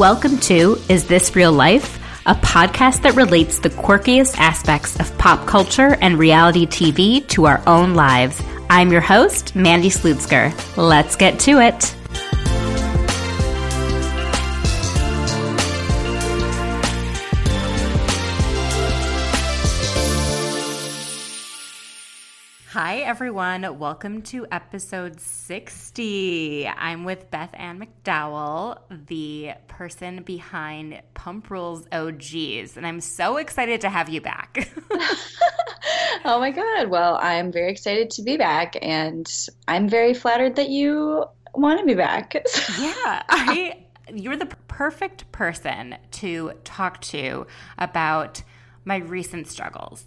Welcome to Is This Real Life? A podcast that relates the quirkiest aspects of pop culture and reality TV to our own lives. I'm your host, Mandy Slutsker. Let's get to it. Hi, everyone. Welcome to episode 60. I'm with Beth Ann McDowell, the person behind Pump Rules OGs, and I'm so excited to have you back. oh my God. Well, I'm very excited to be back, and I'm very flattered that you want to be back. yeah, I, you're the perfect person to talk to about my recent struggles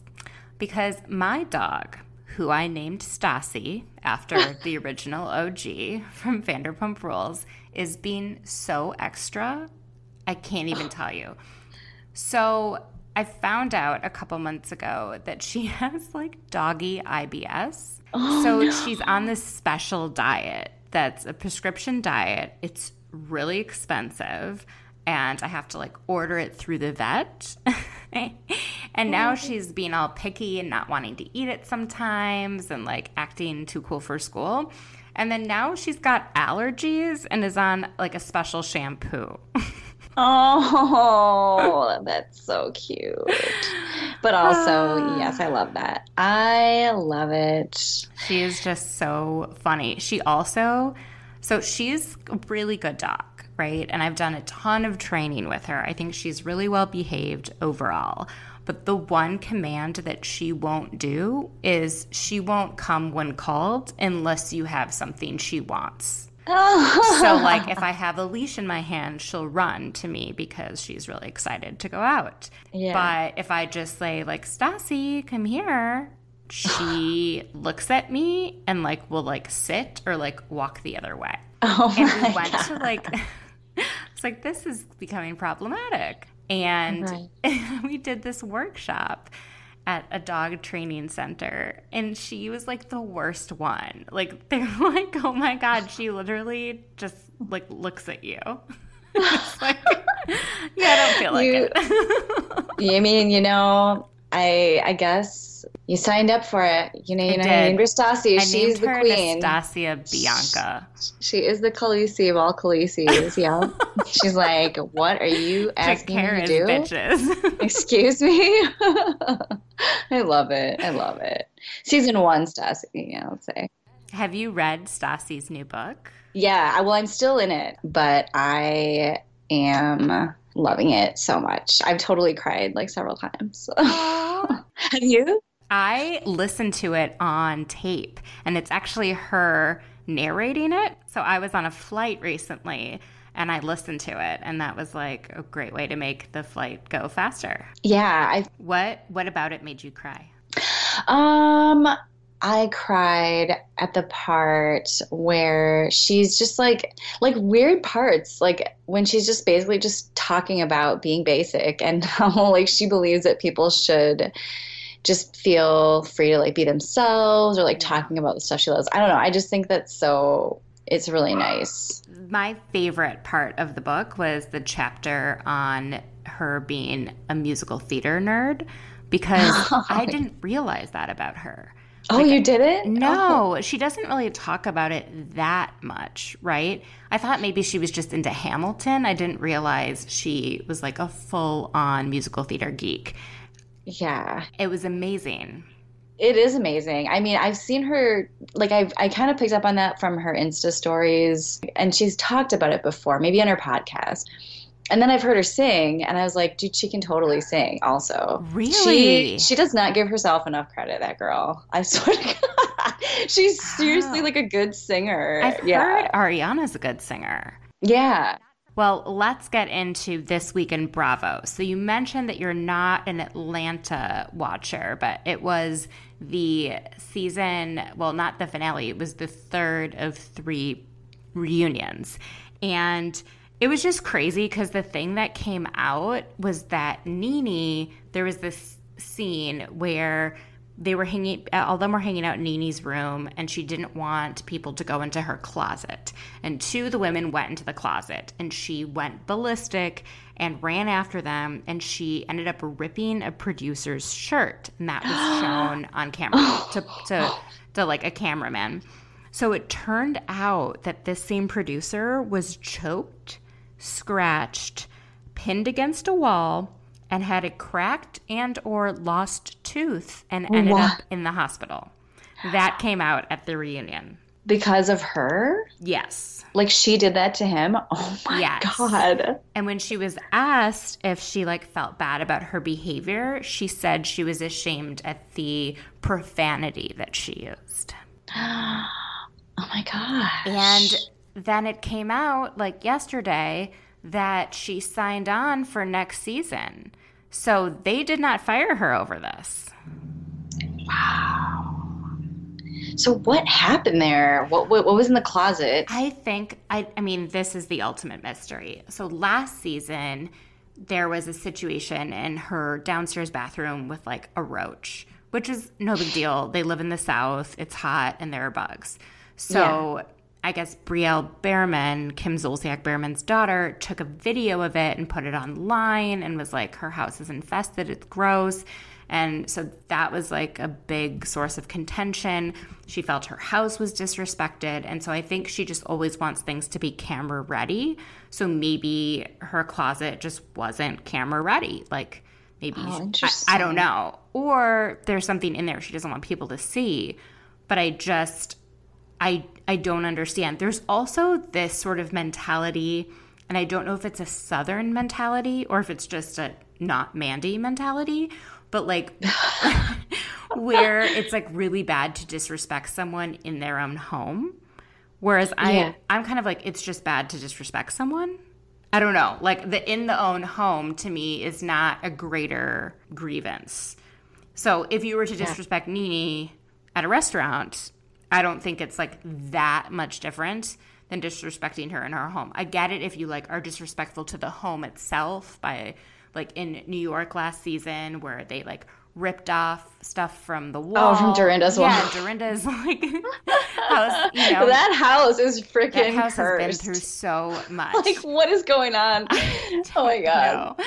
because my dog who I named Stassi after the original OG from Vanderpump Rules, is being so extra. I can't even tell you. So I found out a couple months ago that she has like doggy IBS. Oh, so no. she's on this special diet that's a prescription diet. It's really expensive and I have to like order it through the vet. and now she's being all picky and not wanting to eat it sometimes and like acting too cool for school. And then now she's got allergies and is on like a special shampoo. Oh, that's so cute. But also, yes, I love that. I love it. She is just so funny. She also, so she's a really good dog, right? And I've done a ton of training with her. I think she's really well behaved overall. But the one command that she won't do is she won't come when called unless you have something she wants. so like if I have a leash in my hand, she'll run to me because she's really excited to go out. Yeah. But if I just say like Stassi, come here, she looks at me and like will like sit or like walk the other way. Oh and my we went God. to like it's like this is becoming problematic. And Right. we did this workshop at a dog training center and she was like the worst one. Like they're like, "Oh my god, she literally just like looks at you." it's like yeah, I don't feel like You- it. You mean, you know, I I guess you signed up for it. You know, you I know, did. named her Stassi. I She's the queen. Anastasia Bianca. She is the Khaleesi of all Khaleesi's. Yeah. She's like, what are you asking care, me to do? bitches. Excuse me. I love it. I love it. Season one, Stassi. Yeah, let's say. Have you read Stassi's new book? Yeah. Well, I'm still in it, but I am loving it so much. I've totally cried like several times. Have you? I listened to it on tape, and it's actually her narrating it. So I was on a flight recently and I listened to it, and that was like a great way to make the flight go faster. Yeah. I What What about it made you cry? Um, I cried at the part where she's just like like weird parts, like when she's just basically just talking about being basic and how like she believes that people should just feel free to like be themselves or like talking about the stuff she loves. I don't know. I just think that's so it's really nice. My favorite part of the book was the chapter on her being a musical theater nerd because oh I didn't realize that about her. Oh, you didn't? No, Oh. she doesn't really talk about it that much, right? I thought maybe she was just into Hamilton. I didn't realize she was like a full on musical theater geek. Yeah. It was amazing. It is amazing. I mean, I've seen her like I've I kind of picked up on that from her Insta stories and she's talked about it before, maybe on her podcast. And then I've heard her sing and I was like, dude, she can totally sing also. Really? She she does not give herself enough credit, that girl. I swear to God. She's seriously like a good singer. I've yeah. heard Ariana's a good singer. Yeah. Well, let's get into this week in Bravo. So you mentioned that you're not an Atlanta watcher, but it was the season, well, not the finale, it was the third of three reunions. And it was just crazy because the thing that came out was that Nene, there was this scene where they were hanging uh, all of them were hanging out in Nene's room and she didn't want people to go into her closet. And two of the women went into the closet and she went ballistic and ran after them and she ended up ripping a producer's shirt and that was shown on camera to to to like a cameraman. So it turned out that this same producer was choked, scratched, pinned against a wall, and had a cracked and or lost tooth and oh, ended What? up in the hospital. That came out at the reunion. Because of her? Yes. Like she did that to him? Oh my Yes. god. And when she was asked if she like felt bad about her behavior, she said she was ashamed at the profanity that she used. Oh my god. And then it came out like yesterday that she signed on for next season. So they did not fire her over this. Wow. So what happened there? What, what what was in the closet? I think I I mean this is the ultimate mystery. So last season there was a situation in her downstairs bathroom with like a roach, which is no big deal. They live in the south, it's hot and there are bugs. So I guess Brielle Biermann, Kim Zolciak Biermann's daughter, took a video of it and put it online and was like, her house is infested, it's gross. And so that was like a big source of contention. She felt her house was disrespected. And so I think she just always wants things to be camera ready. So maybe her closet just wasn't camera ready. Like maybe, Oh, she- I. I don't know. Or there's something in there she doesn't want people to see. But I just, I I don't understand. There's also this sort of mentality, and I don't know if it's a southern mentality or if it's just a not Mandy mentality, but like where it's like really bad to disrespect someone in their own home. Whereas I Yeah. I'm kind of like it's just bad to disrespect someone. I don't know. Like the in the own home to me is not a greater grievance. So if you were to disrespect Nene at a restaurant, I don't think it's like that much different than disrespecting her in her home. I get it if you like are disrespectful to the home itself by like in New York last season where they like ripped off stuff from the wall. Oh, from Dorinda's yeah, wall. Dorinda's like house, you know. that house is freaking that house has been through so much. like what is going on? oh my god. No.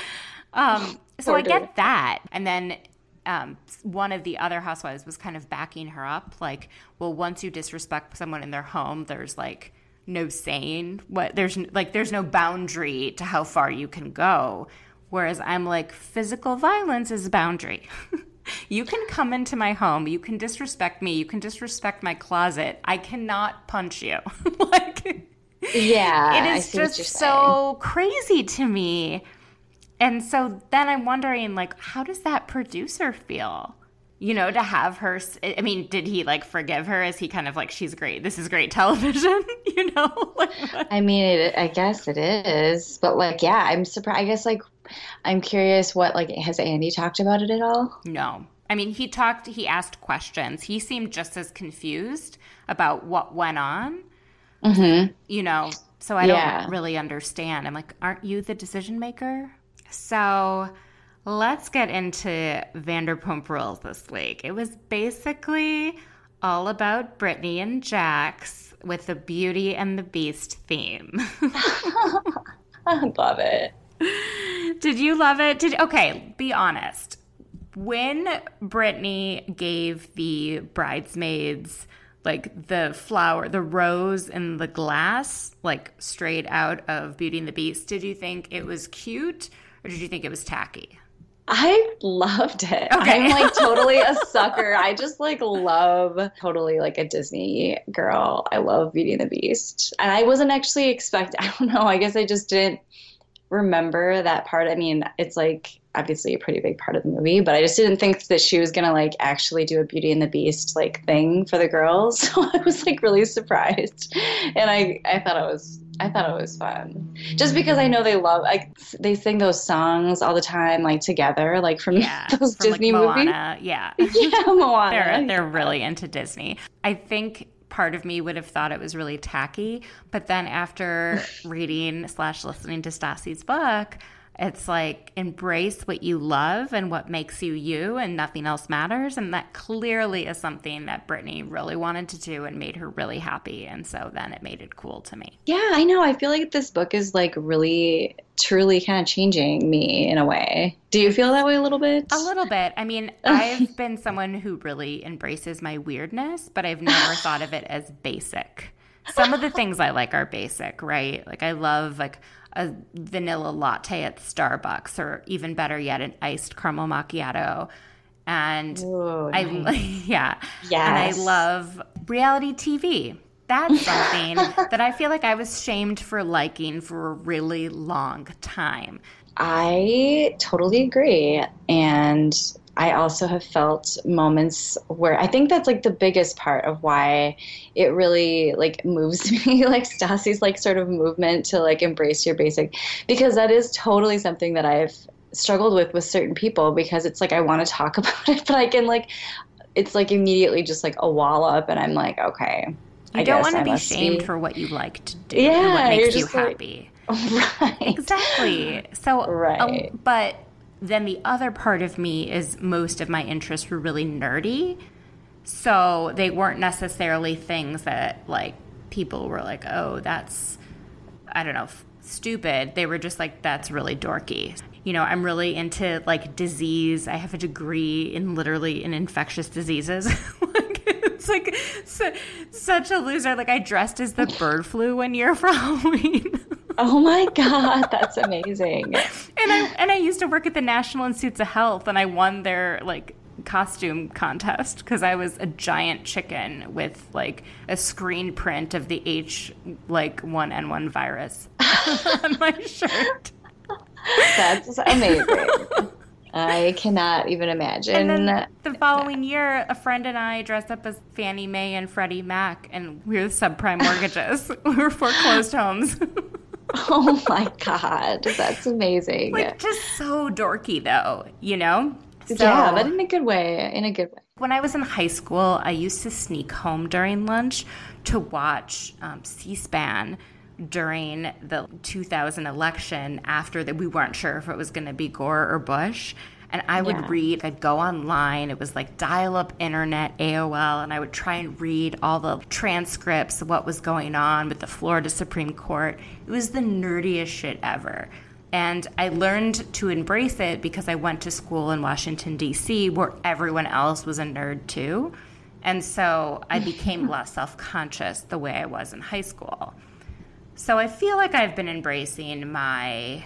Um, so Poor I get that. And then um, one of the other housewives was kind of backing her up. Like, well, once you disrespect someone in their home, there's like no saying what there's like there's no boundary to how far you can go. Whereas I'm like, physical violence is a boundary. you can come into my home, you can disrespect me, you can disrespect my closet. I cannot punch you. like Yeah. it is just so crazy to me. And so then I'm wondering, like, how does that producer feel? You know, to have her. I mean, did he like forgive her? Is he kind of like, she's great. This is great television. you know, like. I mean, it, I guess it is, but like, yeah, I'm surprised. I guess like, I'm curious. What like has Andy talked about it at all? no. I mean, he talked. He asked questions. He seemed just as confused about what went on. Mm-hmm. you know, so I Yeah. don't really understand. I'm like, aren't you the decision maker? So let's get into Vanderpump Rules this week. It was basically all about Brittany and Jax with the Beauty and the Beast theme. I love it. Did you love it? Did okay, be honest. when Brittany gave the bridesmaids like the flower, the rose in the glass, like straight out of Beauty and the Beast, did you think it was cute or did you think it was tacky? I loved it. Okay. I'm like totally a sucker. I just like love totally like a Disney girl. I love Beauty and the Beast. And I wasn't actually expect I don't know, I guess I just didn't remember that part. I mean, it's like obviously a pretty big part of the movie, but I just didn't think that she was gonna like actually do a Beauty and the Beast like thing for the girls. So I was like really surprised. And I I thought it was I thought it was fun. Just because I know they love like they sing those songs all the time like together like from Yeah, those from, Disney like, movies. Moana. Yeah, Yeah, Moana. they're they're really into Disney. I think part of me would have thought it was really tacky, but then after reading slash listening to Stassi's book, it's like embrace what you love and what makes you you, and nothing else matters. And that clearly is something that Brittany really wanted to do and made her really happy. And so then it made it cool to me. Yeah, I know. I feel like this book is like really, truly kind of changing me in a way. Do you feel that way a little bit? A little bit. I mean, I've been someone who really embraces my weirdness, but I've never thought of it as basic. Some of the things I like are basic, right? Like I love like a vanilla latte at Starbucks or even better yet an iced caramel macchiato. And Ooh, I yeah. And I love reality TV. That's something that I feel like I was shamed for liking for a really long time. I totally agree. And I also have felt moments where I think that's like the biggest part of why it really like moves me, like Stassi's like sort of movement to like embrace your basic, because that is totally something that I've struggled with with certain people because it's like I want to talk about it, but I can like, it's like immediately just like a wall up, and I'm like, okay. You I don't want to be shamed be- for what you like to do Yeah, what makes you just like- happy. right. Exactly. So, uh, Right. but then the other part of me is most of my interests were really nerdy. So they weren't necessarily things that like people were like, oh, that's, I don't know, f- stupid. They were just like, that's really dorky. You know, I'm really into like disease. I have a degree in literally in infectious diseases. like, it's like su- such a loser. Like I dressed as the bird flu one year for Halloween. Oh my god, that's amazing. and I and I used to work at the National Institutes of Health, and I won their like costume contest because I was a giant chicken with like a screen print of the H like one N one virus on my shirt. That's amazing. I cannot even imagine. And then the following year, a friend and I dressed up as Fannie Mae and Freddie Mac, and we were subprime mortgages. we were foreclosed homes. oh my god, that's amazing. like just so dorky, though, you know. So, yeah, but in a good way. In a good way. When I was in high school, I used to sneak home during lunch to watch um, C-SPAN during the 2000 election after that we weren't sure if it was going to be Gore or Bush. And I would Yeah. read, I'd go online. It was like dial up internet, AOL, and I would try and read all the transcripts of what was going on with the Florida Supreme Court. It was the nerdiest shit ever. And I learned to embrace it because I went to school in Washington, D.C., where everyone else was a nerd too. And so I became less self conscious the way I was in high school. So I feel like I've been embracing my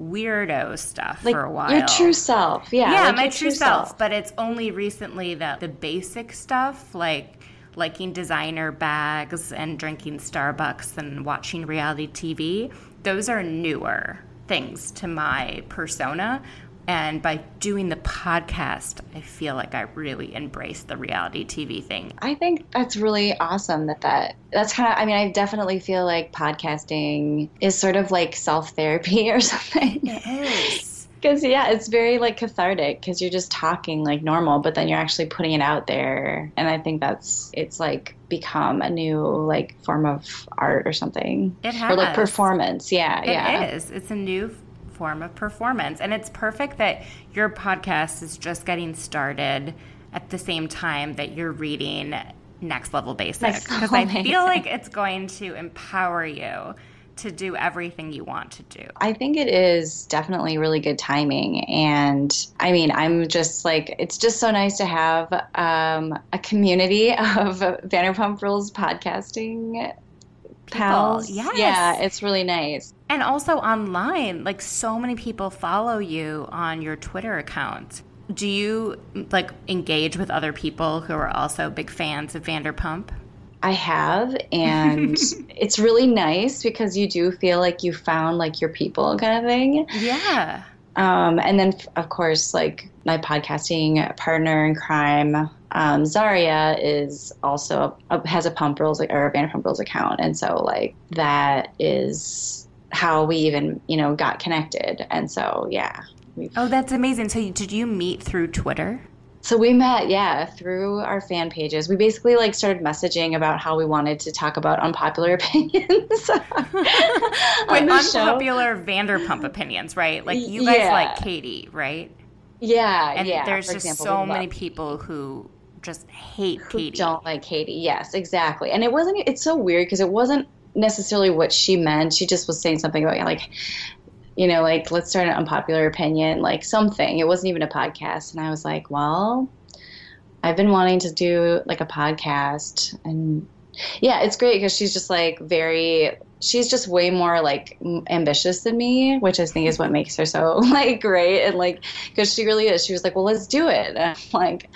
weirdo stuff Like for a while. your true self. Yeah. yeah, like my true self. But it's only recently that the basic stuff, like liking designer bags and drinking Starbucks and watching reality TV, those are newer things to my persona. And by doing the podcast, I feel like I really embrace the reality TV thing. I think that's really awesome that that that's kind of I mean I definitely feel like podcasting is sort of like self-therapy or something. It is. Cuz yeah, it's very like cathartic cuz you're just talking like normal but then you're actually putting it out there and I think that's it's like become a new like form of art or something. It has. Or like performance. Yeah, It is. yeah. It's It's a new form of performance. And it's perfect that your podcast is just getting started at the same time that you're reading Next Level Basics Because I feel like it's going to empower you to do everything you want to do. I think it is definitely really good timing. And I mean, I'm just like, it's just so nice to have um, a community of Vanderpump Rules podcasting pals. yes. Yeah, it's really nice. And also online, like so many people follow you on your Twitter account. Do you like engage with other people who are also big fans of Vanderpump? I have, and it's really nice because you do feel like you found like your people kind of thing. Yeah. Um, and then, of course, like my podcasting partner in crime, um, Zaria, is also a, has a Pump Rules or a Vanderpump Rules account, and so like that is how we even you know got connected. And so yeah. Oh, that's amazing. So, did you meet through Twitter? So we met, yeah, through our fan pages. We basically like started messaging about how we wanted to talk about unpopular opinions. Wait, the show. unpopular Vanderpump opinions, right? Like you guys Yeah. like Katie, right? Yeah, And yeah. there's For just example, so many people who just hate who Katie. don't like Katie. Yes, exactly. And it wasn't. It's so weird because it wasn't necessarily what she meant. She just was saying something about like, you know, like let's start an unpopular opinion, like something. It wasn't even a podcast, and I was like, well, I've been wanting to do like a podcast, and yeah, it's great because she's just like very. She's just way more like ambitious than me, which I think is what makes her so like great and like because she really is. She was like, "Well, let's do it." And I'm like,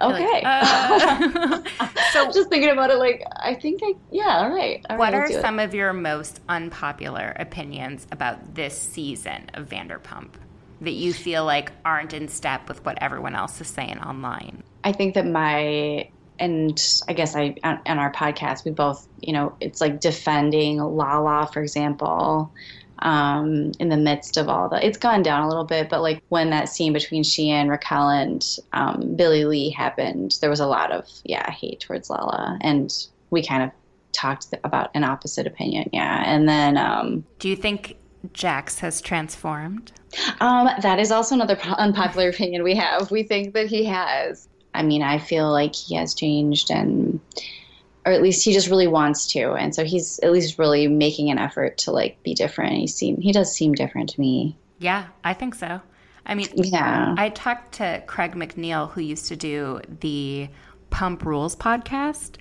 You're like, okay. uh. so, just thinking about it, like I think I yeah, all right. All what right, are let's it. some of your most unpopular opinions about this season of Vanderpump that you feel like aren't in step with what everyone else is saying online? I think that my and I guess I on, on our podcast we both you know it's like defending Lala for example. Um, in the midst of all the, it's gone down a little bit, but like when that scene between she and Raquel and um, Billie Lee happened, there was a lot of yeah hate towards Lala, and we kind of talked about an opposite opinion, yeah. And then um, Do you think Jax has transformed? Um, that is also another unpopular opinion we have. We think that he has. I mean, I feel like he has changed, and or at least he just really wants to, and so he's at least really making an effort to like be different. He seem he does seem different to me. Yeah, I think so. I mean, Yeah. I talked to Craig McNeil, who used to do the Pump Rules podcast,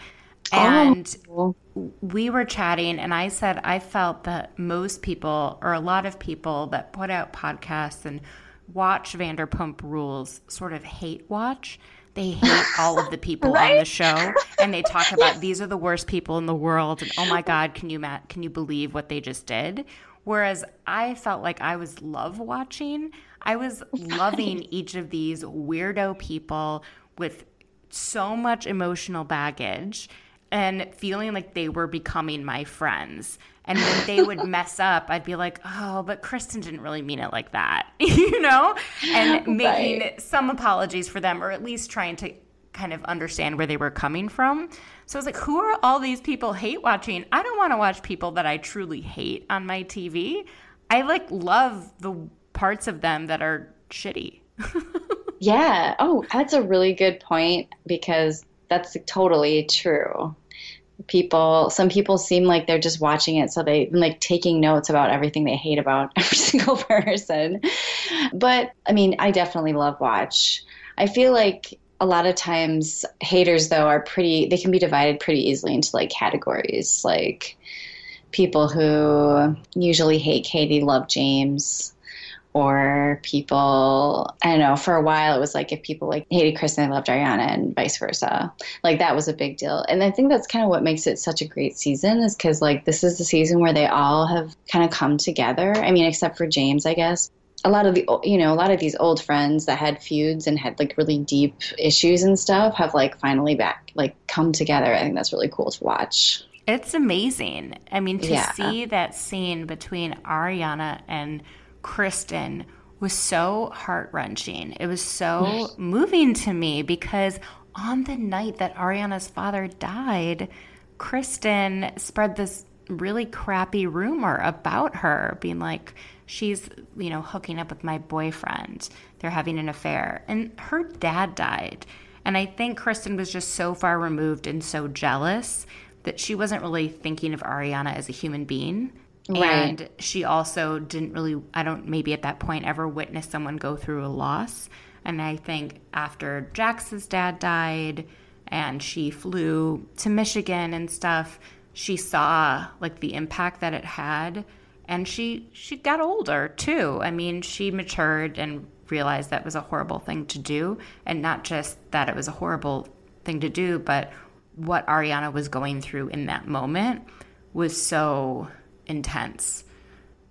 oh. and we were chatting, and I said I felt that most people, or a lot of people that put out podcasts and watch Vanderpump Rules, sort of hate watch. They hate all of the people on the show, and they talk about these are the worst people in the world, and oh my god, can you ma- can you believe what they just did? Whereas I felt like I was love watching. I was loving each of these weirdo people with so much emotional baggage and feeling like they were becoming my friends. And when they would mess up, I'd be like, oh, but Kristen didn't really mean it like that, you know? And making Right. some apologies for them, or at least trying to kind of understand where they were coming from. So I was like, who are all these people hate watching? I don't want to watch people that I truly hate on my TV. I like love the parts of them that are shitty. Yeah. Oh, that's a really good point because that's totally true. People, some people seem like they're just watching it, so they like taking notes about everything they hate about every single person. But I mean, I definitely love watch. I feel like a lot of times haters though are pretty they can be divided pretty easily into like categories like people who usually hate Katie love James or people I don't know, for a while it was like if people like hated Kristen, they loved Ariana and vice versa. Like that was a big deal. And I think that's kind of what makes it such a great season is because like this is the season where they all have kind of come together. I mean, except for James, I guess. A lot of the you know, a lot of these old friends that had feuds and had like really deep issues and stuff have like finally back like come together. I think that's really cool to watch. It's amazing. I mean, to Yeah. see that scene between Ariana and Kristen was so heart wrenching. It was so moving to me because on the night that Ariana's father died, Kristen spread this really crappy rumor about her, being like, she's, you know, hooking up with my boyfriend. They're having an affair. And her dad died. And I think Kristen was just so far removed and so jealous that she wasn't really thinking of Ariana as a human being. Right. And she also didn't really, I don't, maybe at that point ever witness someone go through a loss. And I think after Jax's dad died and she flew to Michigan and stuff, she saw like the impact that it had. And she she got older too. I mean, she matured and realized that was a horrible thing to do. And not just that it was a horrible thing to do, but what Ariana was going through in that moment was so intense.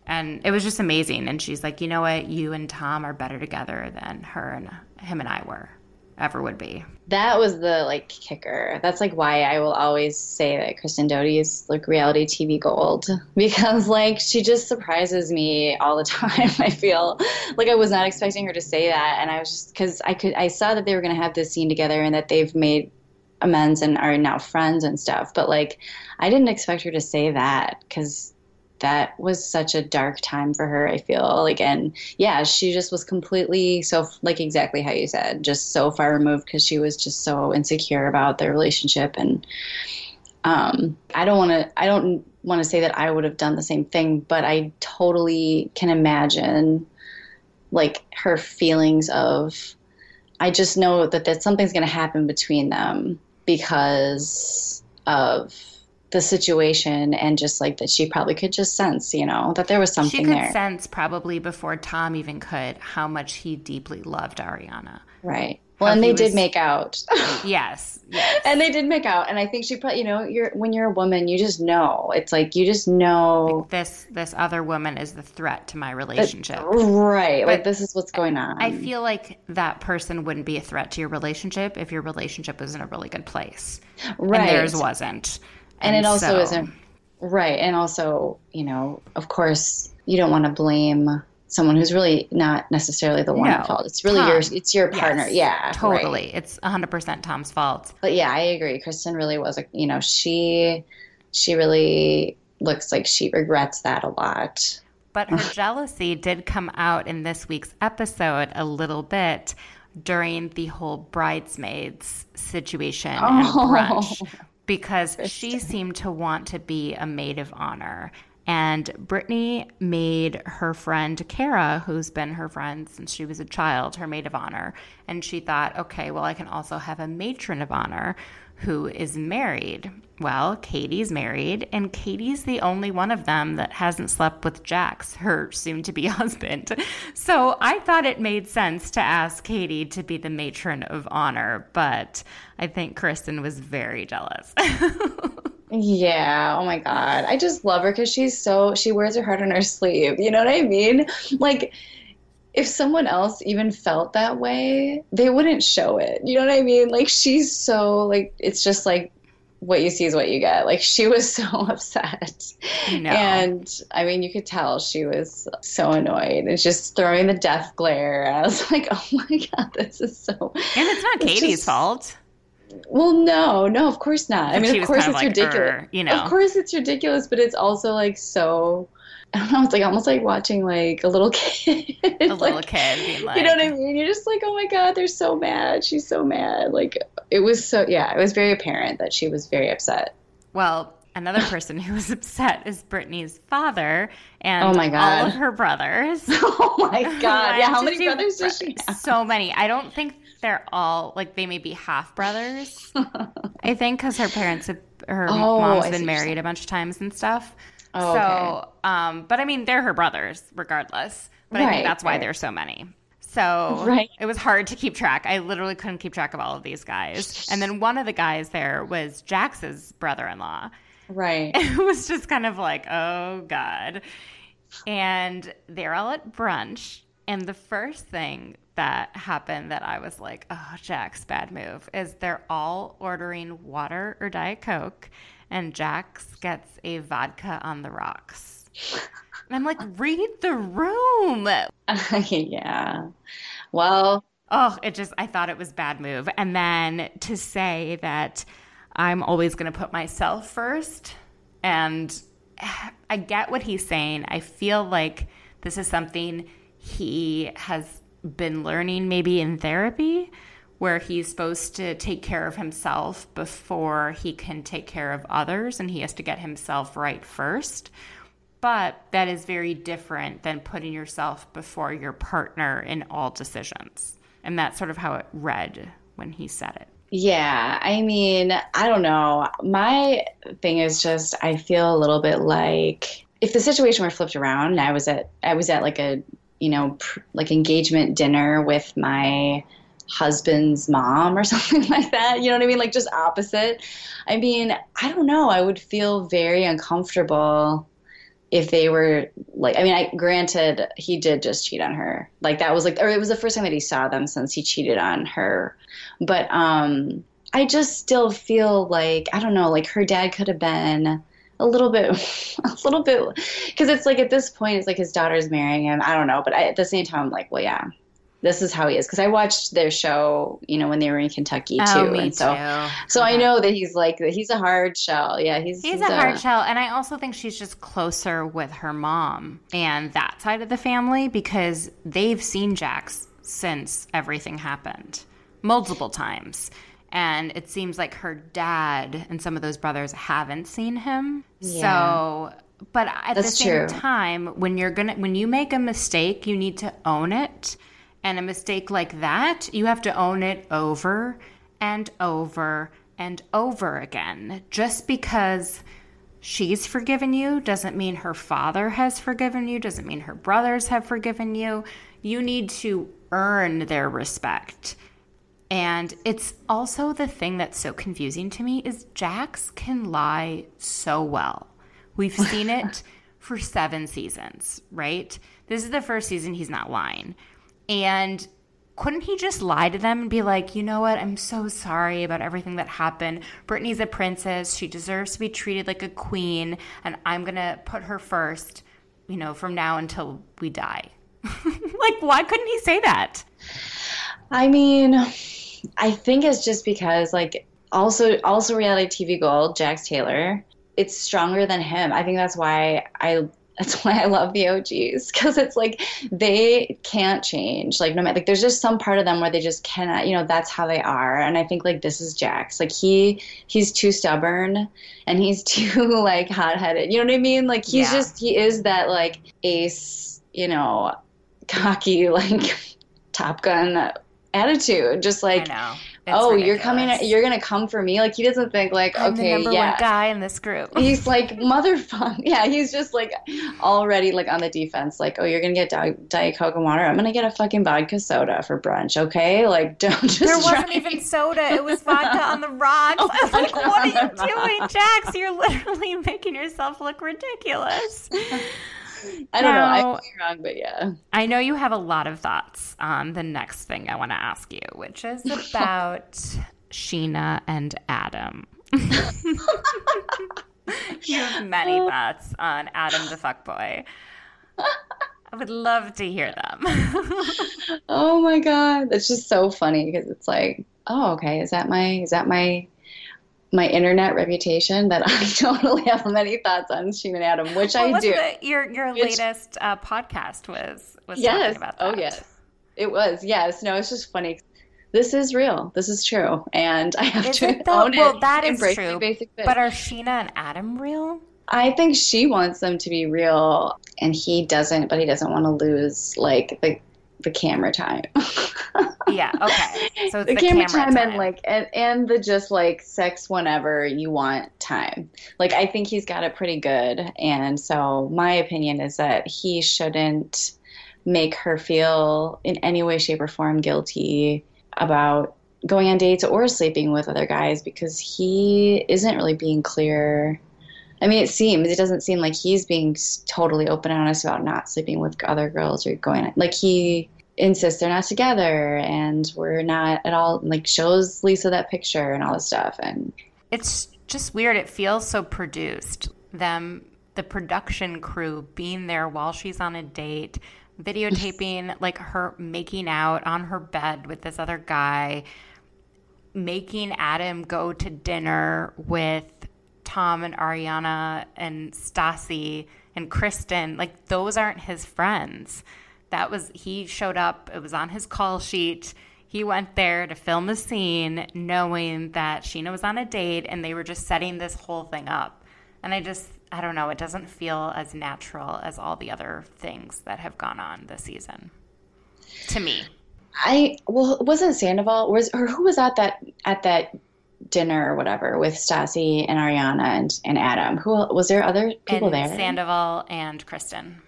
And it was just amazing. And she's like, you know what? You and Tom are better together than her and him and I were, ever would be. That was the like kicker. That's like why I will always say that Kristen Doute is like reality TV gold because like she just surprises me all the time. I feel like I was not expecting her to say that, and I was just because I could I saw that they were going to have this scene together and that they've made amends and are now friends and stuff. But like I didn't expect her to say that because that was such a dark time for her i feel like and yeah she just was completely so like exactly how you said just so far removed because she was just so insecure about their relationship and um, i don't want to i don't want to say that i would have done the same thing but i totally can imagine like her feelings of i just know that that something's going to happen between them because of the situation and just like that she probably could just sense, you know, that there was something she could there. sense probably before Tom even could how much he deeply loved Ariana. Right. Well, and they was, did make out. yes, yes. And they did make out, and I think she probably, you know, you're when you're a woman, you just know. It's like you just know like this this other woman is the threat to my relationship. right. But like this is what's going on. I feel like that person wouldn't be a threat to your relationship if your relationship was in a really good place. Right. And theirs wasn't and, and it also so, isn't right and also you know of course you don't want to blame someone who's really not necessarily the one no, at fault. It's really Tom. your it's your partner. Yes, yeah totally. Right. it's 100% tom's fault. But yeah i agree. Kristen really was a you know she she really looks like she regrets that a lot. But her jealousy did come out in this week's episode a little bit during the whole bridesmaids situation oh. and brunch because she seemed to want to be a maid of honor. And Brittany made her friend Kara, who's been her friend since she was a child, her maid of honor. And she thought, okay, well, I can also have a matron of honor who is married. Well, Katie's married, and Katie's the only one of them that hasn't slept with Jax, her soon to be husband. So I thought it made sense to ask Katie to be the matron of honor, but I think Kristen was very jealous. Yeah. Oh my God. I just love her because she's so, she wears her heart on her sleeve. You know what I mean? Like, if someone else even felt that way, they wouldn't show it. You know what I mean? Like she's so like it's just like what you see is what you get. Like she was so upset. No. And I mean you could tell she was so annoyed and just throwing the death glare. I was like, "Oh my god, this is so And it's not it's Katie's just, fault. Well, no, no, of course not. I mean, of course it's like, ridiculous. you know, of course it's ridiculous, but it's also like so I don't know, it's like almost like watching like a little kid. a like, little kid like, You know what I mean? You're just like, oh my God, they're so mad. She's so mad. Like it was so yeah, it was very apparent that she was very upset. Well, another person who was upset is Brittany's father and oh my God. all of her brothers. oh my God. yeah, how many brothers does she have? So many. I don't think they're all like they may be half brothers. I think because her parents have her oh, mom's been married a bunch of times and stuff. Oh, so, okay. um, but I mean, they're her brothers regardless. But right, I think that's why right. there's so many. So right. it was hard to keep track. I literally couldn't keep track of all of these guys. And then one of the guys there was Jax's brother in law. Right. It was just kind of like, oh God. And they're all at brunch. And the first thing that happened that I was like, oh, Jax, bad move, is they're all ordering water or Diet Coke and Jax gets a vodka on the rocks. And I'm like, read the room. yeah. Well, oh, it just, I thought it was bad move. And then to say that I'm always going to put myself first. And I get what he's saying. I feel like this is something he has been learning maybe in therapy where he's supposed to take care of himself before he can take care of others and he has to get himself right first. But that is very different than putting yourself before your partner in all decisions. And that's sort of how it read when he said it. Yeah, I mean, I don't know. My thing is just I feel a little bit like if the situation were flipped around and I was at I was at like a, you know, pr- like engagement dinner with my husband's mom or something like that. You know what I mean? Like just opposite. I mean, I don't know. I would feel very uncomfortable if they were like I mean, I granted he did just cheat on her. Like that was like or it was the first time that he saw them since he cheated on her. But um I just still feel like I don't know, like her dad could have been a little bit a little bit because it's like at this point it's like his daughter's marrying him. I don't know, but I, at the same time I'm like, well, yeah, this is how he is because I watched their show, you know, when they were in Kentucky oh, too, Oh, and so too. so I uh-huh. know that he's like he's a hard shell. Yeah, he's He's a hard shell. And I also think she's just closer with her mom and that side of the family because they've seen Jax since everything happened multiple times. And it seems like her dad and some of those brothers haven't seen him. So, but at the same true. time, when you're gonna, when you make a mistake, you need to own it. And a mistake like that, you have to own it over and over and over again. Just because she's forgiven you doesn't mean her father has forgiven you, doesn't mean her brothers have forgiven you. You need to earn their respect. And it's also the thing that's so confusing to me is Jax can lie so well. We've seen it for 7 seasons, right? This is the first season he's not lying. And couldn't he just lie to them and be like, you know what? I'm so sorry about everything that happened. Brittany's a princess. She deserves to be treated like a queen. And I'm going to put her first, you know, from now until we die. like, why couldn't he say that? I mean, I think it's just because like also also reality TV gold, Jax Taylor, it's stronger than him. I think that's why I that's why I love the OGs because it's like they can't change. Like no matter like there's just some part of them where they just cannot. You know that's how they are. And I think like this is Jax. Like he he's too stubborn and he's too like hot headed. You know what I mean? Like he's Yeah. just he is that like ace. You know, cocky like Top Gun attitude. Just like I know. It's oh, you're coming, you're gonna come for me. Like he doesn't think like, I'm okay, the number yeah. one guy in this group. He's like motherfucker. Yeah, he's just like already like on the defense. Like, oh, you're gonna get Di- diet coke and water. I'm gonna get a fucking vodka soda for brunch. Okay, like don't just. There wasn't try- even soda. It was vodka on the rocks. Oh, I was like, what are you doing, Jax? You're literally making yourself look ridiculous. I don't know. I could be wrong, but yeah. I know you have a lot of thoughts on the next thing I want to ask you, which is about Scheana and Adam. you have many uh. thoughts on Adam the fuckboy. I would love to hear them. Oh my god, that's just so funny because it's like, oh, okay, is that my is that my my internet reputation that I totally have many thoughts on Scheana and Adam, which What I do. the- your your Which- latest uh, podcast was was yes. talking about that. Oh yes. It was. Yes. No, it's just funny. This is real. This is true. And I have Is to it own Well, it. that is true. But are Scheana and Adam real? I think she wants them to be real and he doesn't, but he doesn't want to lose like the the camera time. Yeah. Okay. So it's the, the, camera, camera, time, and like and, and the just like sex whenever you want time. Like I think he's got it pretty good. And so my opinion is that he shouldn't make her feel in any way, shape, or form guilty about going on dates or sleeping with other guys because he isn't really being clear. I mean, it seems it doesn't seem like he's being totally open and honest about not sleeping with other girls or going like he insists they're not together and we're not at all like shows Lisa that picture and all this stuff and it's just weird. It feels so produced. Them, the production crew being there while she's on a date, videotaping like her making out on her bed with this other guy, making Adam go to dinner with Tom and Ariana and Stassi and Kristen. Like those aren't his friends. That was he showed up. It was on his call sheet. He went there to film the scene, knowing that Scheana was on a date, and they were just setting this whole thing up. And I just, I don't know, it doesn't feel as natural as all the other things that have gone on this season to me. I well, wasn't Sandoval was or who was at that at that dinner or whatever with Stassi and Ariana and, and Adam? Who was there other people and there? Sandoval and Kristen.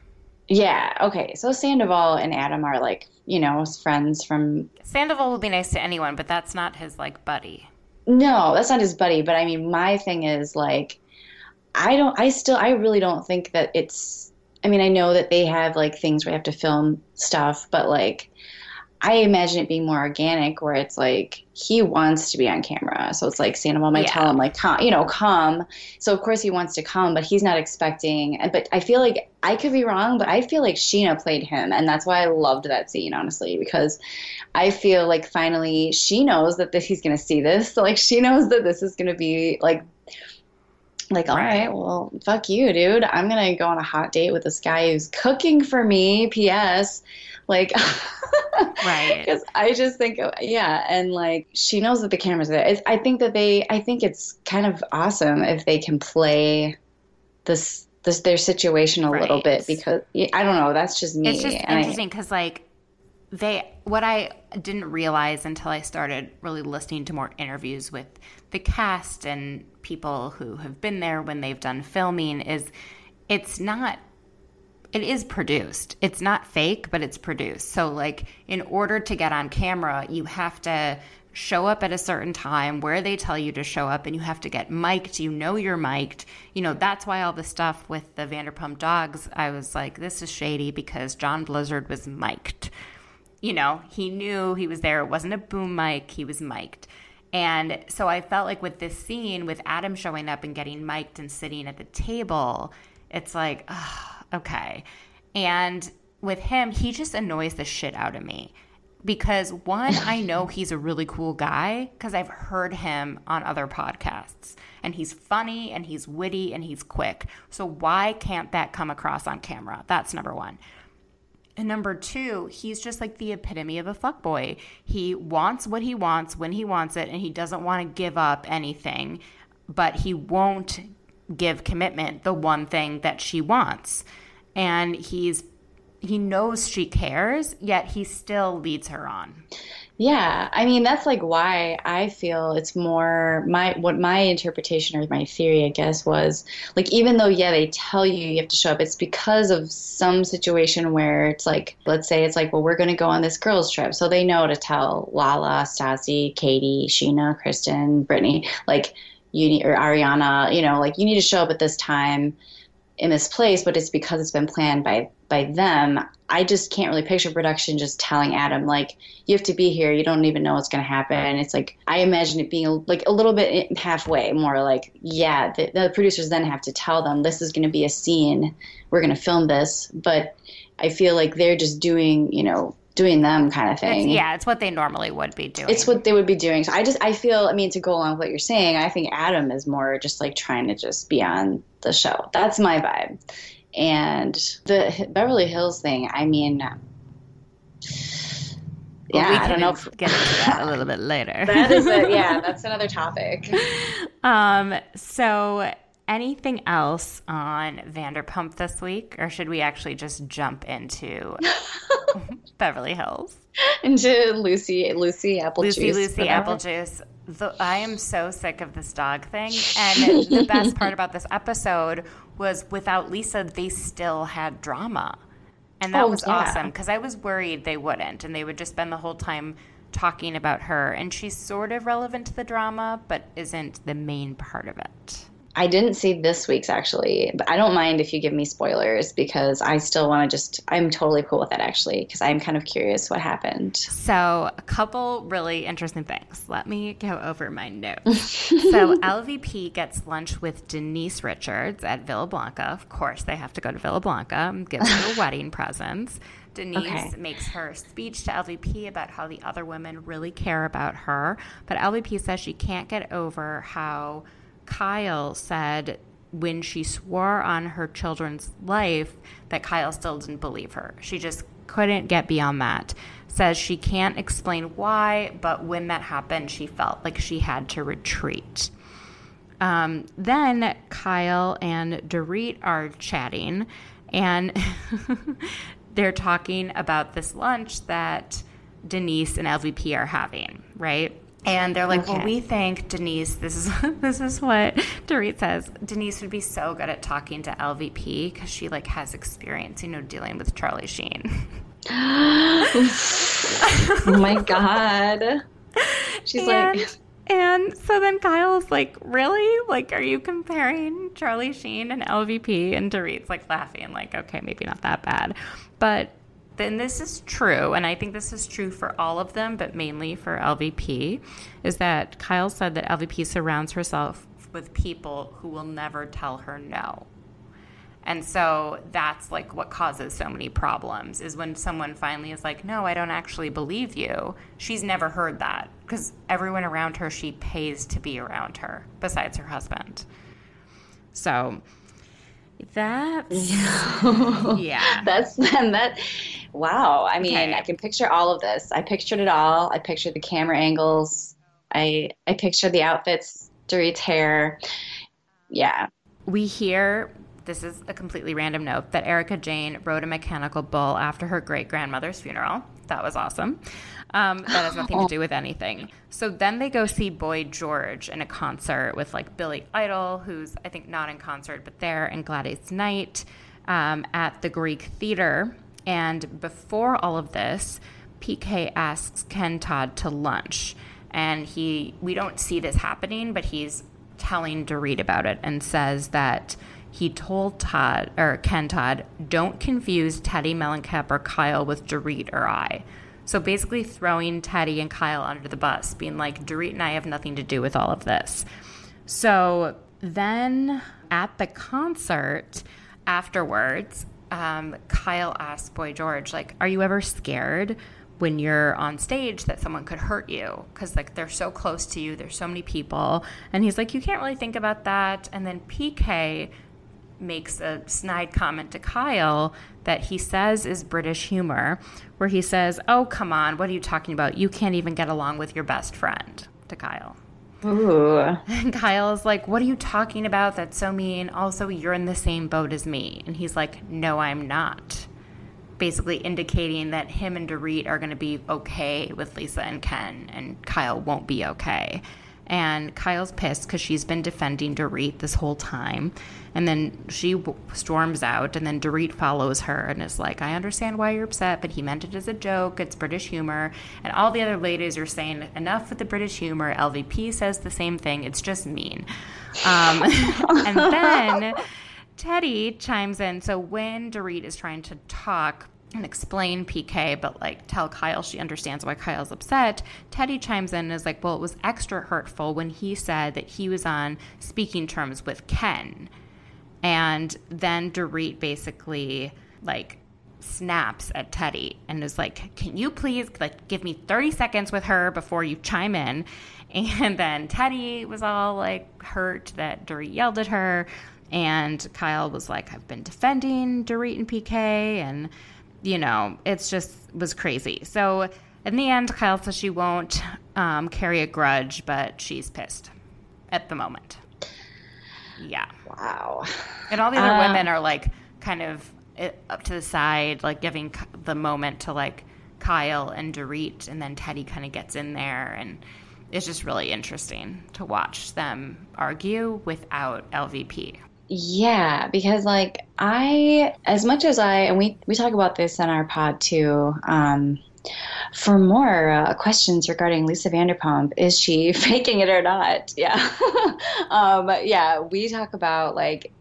Yeah. Okay. So Sandoval and Adam are like you know friends from. Sandoval will be nice to anyone, but that's not his like buddy. No, that's not his buddy. But I mean, my thing is like, I don't. I still. I really don't think that it's. I mean, I know that they have like things where you have to film stuff, but like I imagine it being more organic where it's like he wants to be on camera. So it's like Sandoval might Yeah. tell him like come, you know, come. So of course he wants to come, but he's not expecting but I feel like I could be wrong, but I feel like Scheana played him and that's why I loved that scene honestly because I feel like finally she knows that this, he's going to see this. So like she knows that this is going to be like like, all Right. right, well, fuck you, dude. I'm gonna go on a hot date with this guy who's cooking for me. P.S. Like, Right. Because I just think, yeah, and like she knows that the camera's there. It's, I think that they, I think it's kind of awesome if they can play this, this their situation a little bit because I don't know. That's just me. It's just and interesting because, like, they, what I didn't realize until I started really listening to more interviews with the cast and people who have been there when they've done filming is it's not, it is produced. It's not fake, but it's produced. So, like, in order to get on camera, you have to show up at a certain time where they tell you to show up and you have to get mic'd. You know you're mic'd. You know, that's why all the stuff with the Vanderpump dogs, I was like, this is shady because John Blizzard was mic'd. You know, he knew he was there. It wasn't a boom mic, he was mic'd. And so I felt like with this scene, with Adam showing up and getting mic'd and sitting at the table, it's like, ah, okay. And with him, he just annoys the shit out of me because one, I know he's a really cool guy because I've heard him on other podcasts and he's funny and he's witty and he's quick. So why can't that come across on camera? That's number one. And number two, he's just like the epitome of a fuckboy. He wants what he wants when he wants it, and he doesn't want to give up anything, but he won't give commitment the one thing that she wants. And he's he knows she cares, yet he still leads her on. Yeah, I mean that's like why I feel it's more my what my interpretation or my theory I guess was like even though yeah they tell you you have to show up it's because of some situation where it's like let's say it's like well we're going to go on this girls trip so they know to tell Lala, Stassi, Katie, Scheana, Kristen, Brittany like you need or Ariana you know like you need to show up at this time in this place, but it's because it's been planned by by them. I just can't really picture production just telling Adam like you have to be here. You don't even know what's going to happen. It's like I imagine it being like a little bit halfway, more like yeah. The, the producers then have to tell them this is going to be a scene. We're going to film this, but I feel like they're just doing you know doing them kind of It's, thing. yeah, it's what they normally would be doing. It's what they would be doing. So I just I feel I mean to go along with what you're saying, I think Adam is more just like trying to just be on the show. That's my vibe. And the Beverly Hills thing, I mean Well, yeah, we I don't know. If, get into that a little bit later. that is a, yeah, that's another topic. Um, so anything else on Vanderpump this week, or should we actually just jump into Beverly Hills? Into Lucy, Lucy Apple Lucy, Juice. Lucy, whatever. apple juice. The, I am so sick of this dog thing. And the best part about this episode was without Lisa, they still had drama. And that Oh, was yeah. awesome because I was worried they wouldn't. And they would just spend the whole time talking about her. And she's sort of relevant to the drama, but isn't the main part of it. I didn't see this week's actually, but I don't mind if you give me spoilers because I still want to just. I'm totally cool with that actually because I'm kind of curious what happened. So, a couple really interesting things. Let me go over my notes. so, LVP gets lunch with Denise Richards at Villa Blanca. Of course, they have to go to Villa Blanca and give her wedding presents. Denise Okay. makes her speech to LVP about how the other women really care about her. But LVP says she can't get over how Kyle said when she swore on her children's life that Kyle still didn't believe her. She just couldn't get beyond that. Says she can't explain why, but when that happened, she felt like she had to retreat. Um, then Kyle and Dorit are chatting, and they're talking about this lunch that Denise and LVP are having, right? And they're like, Okay. "Well, we think Denise. This is this is what Dorit says. Denise would be so good at talking to LVP because she like has experience, you know, dealing with Charlie Sheen." oh my god. She's and, like, and so then Kyle's like, really? Like, are you comparing Charlie Sheen and LVP? And Dorit's like laughing, like, okay, maybe not that bad. But then this is true, and I think this is true for all of them, but mainly for LVP, is that Kyle said that LVP surrounds herself with people who will never tell her no. And so that's like what causes so many problems is when someone finally is like, no, I don't actually believe you. She's never heard that because everyone around her, she pays to be around her besides her husband. So that's, yeah. that's and that. Wow. I mean, Okay. I can picture all of this. I pictured it all. I pictured the camera angles. I I pictured the outfits, Dorit's hair. Yeah. We hear this is a completely random note that Erika Jayne rode a mechanical bull after her great grandmother's funeral. That was awesome. Um, that has nothing to do with anything. So then they go see Boy George in a concert with like Billy Idol, who's I think not in concert but there, and Gladys Knight um, at the Greek Theater. And before all of this, PK asks Ken Todd to lunch, and he we don't see this happening, but he's telling Dorit about it and says that he told Todd or Ken Todd, don't confuse Teddi Mellencamp or Kyle with Dorit or I. So basically throwing Teddi and Kyle under the bus, being like, Dorit and I have nothing to do with all of this. So then at the concert afterwards, um, Kyle asked Boy George, like, are you ever scared when you're on stage that someone could hurt you? Because, like, they're so close to you, there's so many people. And he's like, you can't really think about that. And then PK makes a snide comment to Kyle that he says is British humor, where he says, Oh, come on, what are you talking about? You can't even get along with your best friend, to Kyle. Ooh. And Kyle is like, What are you talking about? That's so mean. Also, you're in the same boat as me. And he's like, No, I'm not. Basically indicating that him and Dorit are going to be okay with Lisa and Ken, and Kyle won't be okay. And Kyle's pissed because she's been defending Dorit this whole time. And then she w- storms out, and then Dorit follows her and is like, I understand why you're upset, but he meant it as a joke. It's British humor. And all the other ladies are saying, enough with the British humor. LVP says the same thing. It's just mean. Um, and then Teddi chimes in. So when Dorit is trying to talk, and explain PK, but like tell Kyle she understands why Kyle's upset. Teddi chimes in and is like, well, it was extra hurtful when he said that he was on speaking terms with Ken. And then Dorit basically like snaps at Teddi and is like, "Can you please like give me 30 seconds with her before you chime in?" And then Teddi was all like hurt that Dorit yelled at her, and Kyle was like, "I've been defending Dorit and PK and you know, it's just was crazy." So in the end, Kyle says she won't um, carry a grudge, but she's pissed at the moment. Yeah. Wow. And all the other Uh, women are like kind of eh, up to the side, like giving the moment to like Kyle and Dorit, and then Teddi kind of gets in there, and it's just really interesting to watch them argue without LVP. Yeah, because like I, as much as I, and we we talk about this in our pod too. Um, for more uh, questions regarding Lisa Vanderpump, is she faking it or not? Yeah, um, yeah. We talk about like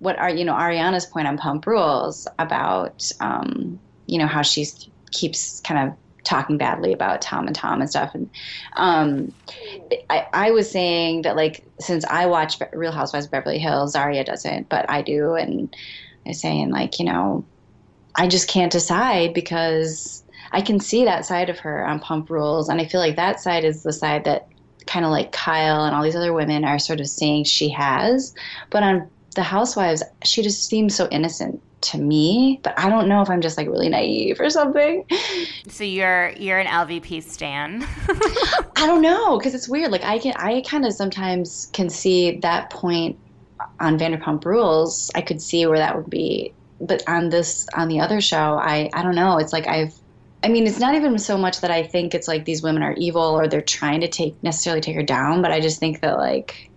what are you know Ariana's point on Pump Rules about um, you know how she keeps kind of talking badly about Tom and Tom and stuff, and um, I, I was saying that like since I watch Real Housewives of Beverly Hills, Zaria doesn't, but I do, and I was saying like you know, I just can't decide because I can see that side of her on Pump Rules, and I feel like that side is the side that kind of like Kyle and all these other women are sort of saying she has, but on the Housewives, she just seems so innocent to me, but I don't know if I'm just like really naive or something. So you're you're an LVP stan. I don't know because it's weird. Like I can I kind of sometimes can see that point on Vanderpump Rules. I could see where that would be, but on this on the other show, I I don't know. It's like I've I mean, it's not even so much that I think it's like these women are evil or they're trying to take necessarily take her down, but I just think that like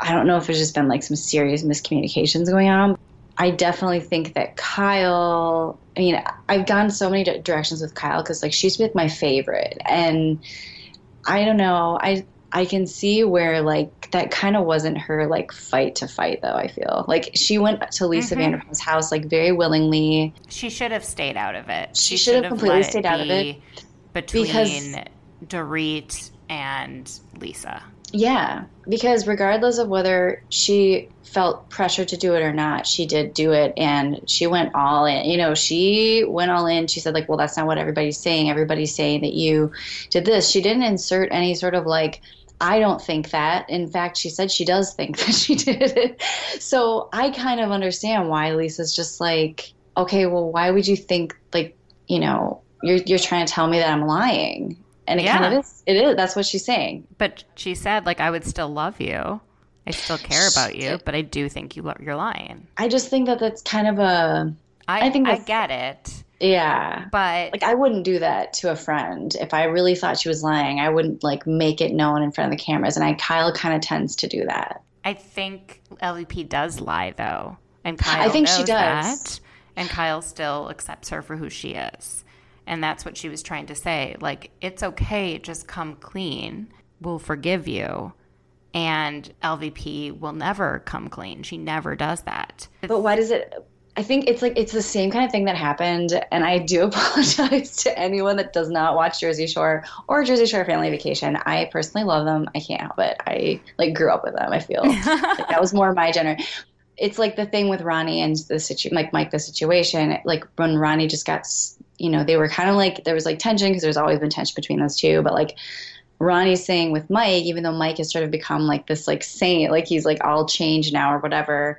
I don't know if there's just been like some serious miscommunications going on. I definitely think that Kyle. I mean, I've gone so many directions with Kyle because like she's been my favorite, and I don't know. I I can see where like that kind of wasn't her like fight to fight though. I feel like she went to Lisa mm-hmm. Vanderpump's house like very willingly. She should have stayed out of it. She, she should have completely stayed out of it between because, Dorit and Lisa. Yeah, because regardless of whether she felt pressure to do it or not, she did do it and she went all in. You know, she went all in. She said, like, well, that's not what everybody's saying. Everybody's saying that you did this. She didn't insert any sort of like, I don't think that. In fact, she said she does think that she did it. So I kind of understand why Lisa's just like, okay, well, why would you think, like, you know, you're, you're trying to tell me that I'm lying? And it yeah. kind of is. It is. That's what she's saying. But she said, like, I would still love you. I still care about you, but I do think you you're lying. I just think that that's kind of a. I, I think I get it. Yeah. But like I wouldn't do that to a friend. If I really thought she was lying, I wouldn't like make it known in front of the cameras and I Kyle kind of tends to do that. I think LVP does lie though. And Kyle I think she does. That, and Kyle still accepts her for who she is. And that's what she was trying to say. Like, it's okay, just come clean. We'll forgive you. And LVP will never come clean. She never does that. But why does it? I think it's like it's the same kind of thing that happened, and I do apologize to anyone that does not watch Jersey Shore or Jersey Shore Family Vacation. I personally love them. I can't help it. I like grew up with them. I feel like that was more my generation it's like the thing with Ronnie and the situation, like Mike, the situation. Like when Ronnie just got you know, they were kind of like there was like tension because there's always been tension between those two, but like Ronnie's saying with Mike, even though Mike has sort of become like this like saint, like he's like all changed now or whatever,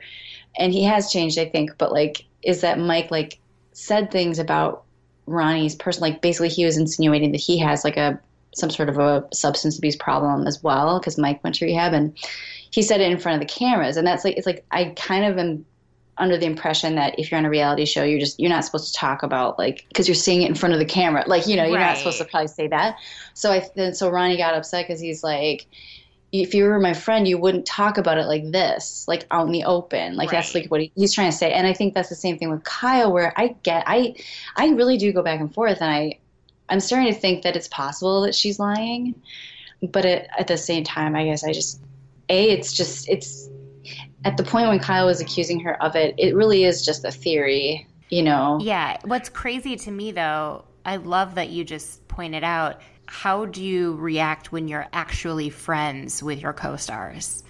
and he has changed, I think, but like is that Mike like said things about Ronnie's person, like basically he was insinuating that he has like a some sort of a substance abuse problem as well because Mike went to rehab and he said it in front of the cameras and that's like it's like I kind of am under the impression that if you're on a reality show, you're just you're not supposed to talk about like because you're seeing it in front of the camera, like you know you're right. not supposed to probably say that. So I then so Ronnie got upset because he's like, if you were my friend, you wouldn't talk about it like this, like out in the open. Like right. that's like what he, he's trying to say. And I think that's the same thing with Kyle, where I get I I really do go back and forth, and I I'm starting to think that it's possible that she's lying, but it, at the same time, I guess I just a it's just it's at the point when Kyle was accusing her of it, it really is just a theory, you know? Yeah. What's crazy to me, though, I love that you just pointed out how do you react when you're actually friends with your co stars?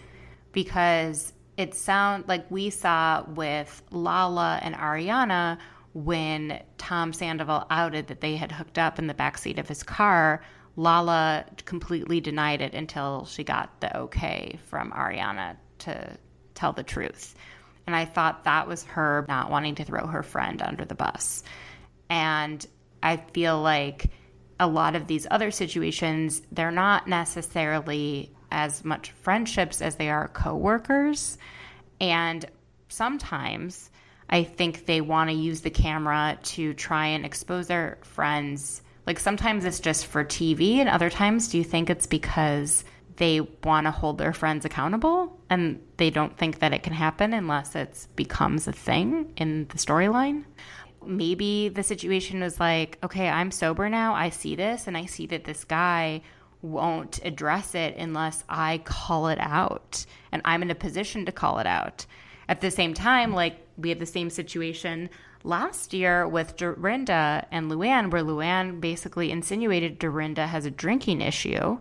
Because it sounds like we saw with Lala and Ariana when Tom Sandoval outed that they had hooked up in the backseat of his car. Lala completely denied it until she got the okay from Ariana to tell the truth. And I thought that was her not wanting to throw her friend under the bus. And I feel like a lot of these other situations, they're not necessarily as much friendships as they are coworkers. And sometimes I think they want to use the camera to try and expose their friends. Like sometimes it's just for TV, and other times, do you think it's because they want to hold their friends accountable and they don't think that it can happen unless it becomes a thing in the storyline. Maybe the situation was like, okay, I'm sober now. I see this and I see that this guy won't address it unless I call it out and I'm in a position to call it out. At the same time, like we had the same situation last year with Dorinda and Luann, where Luann basically insinuated Dorinda has a drinking issue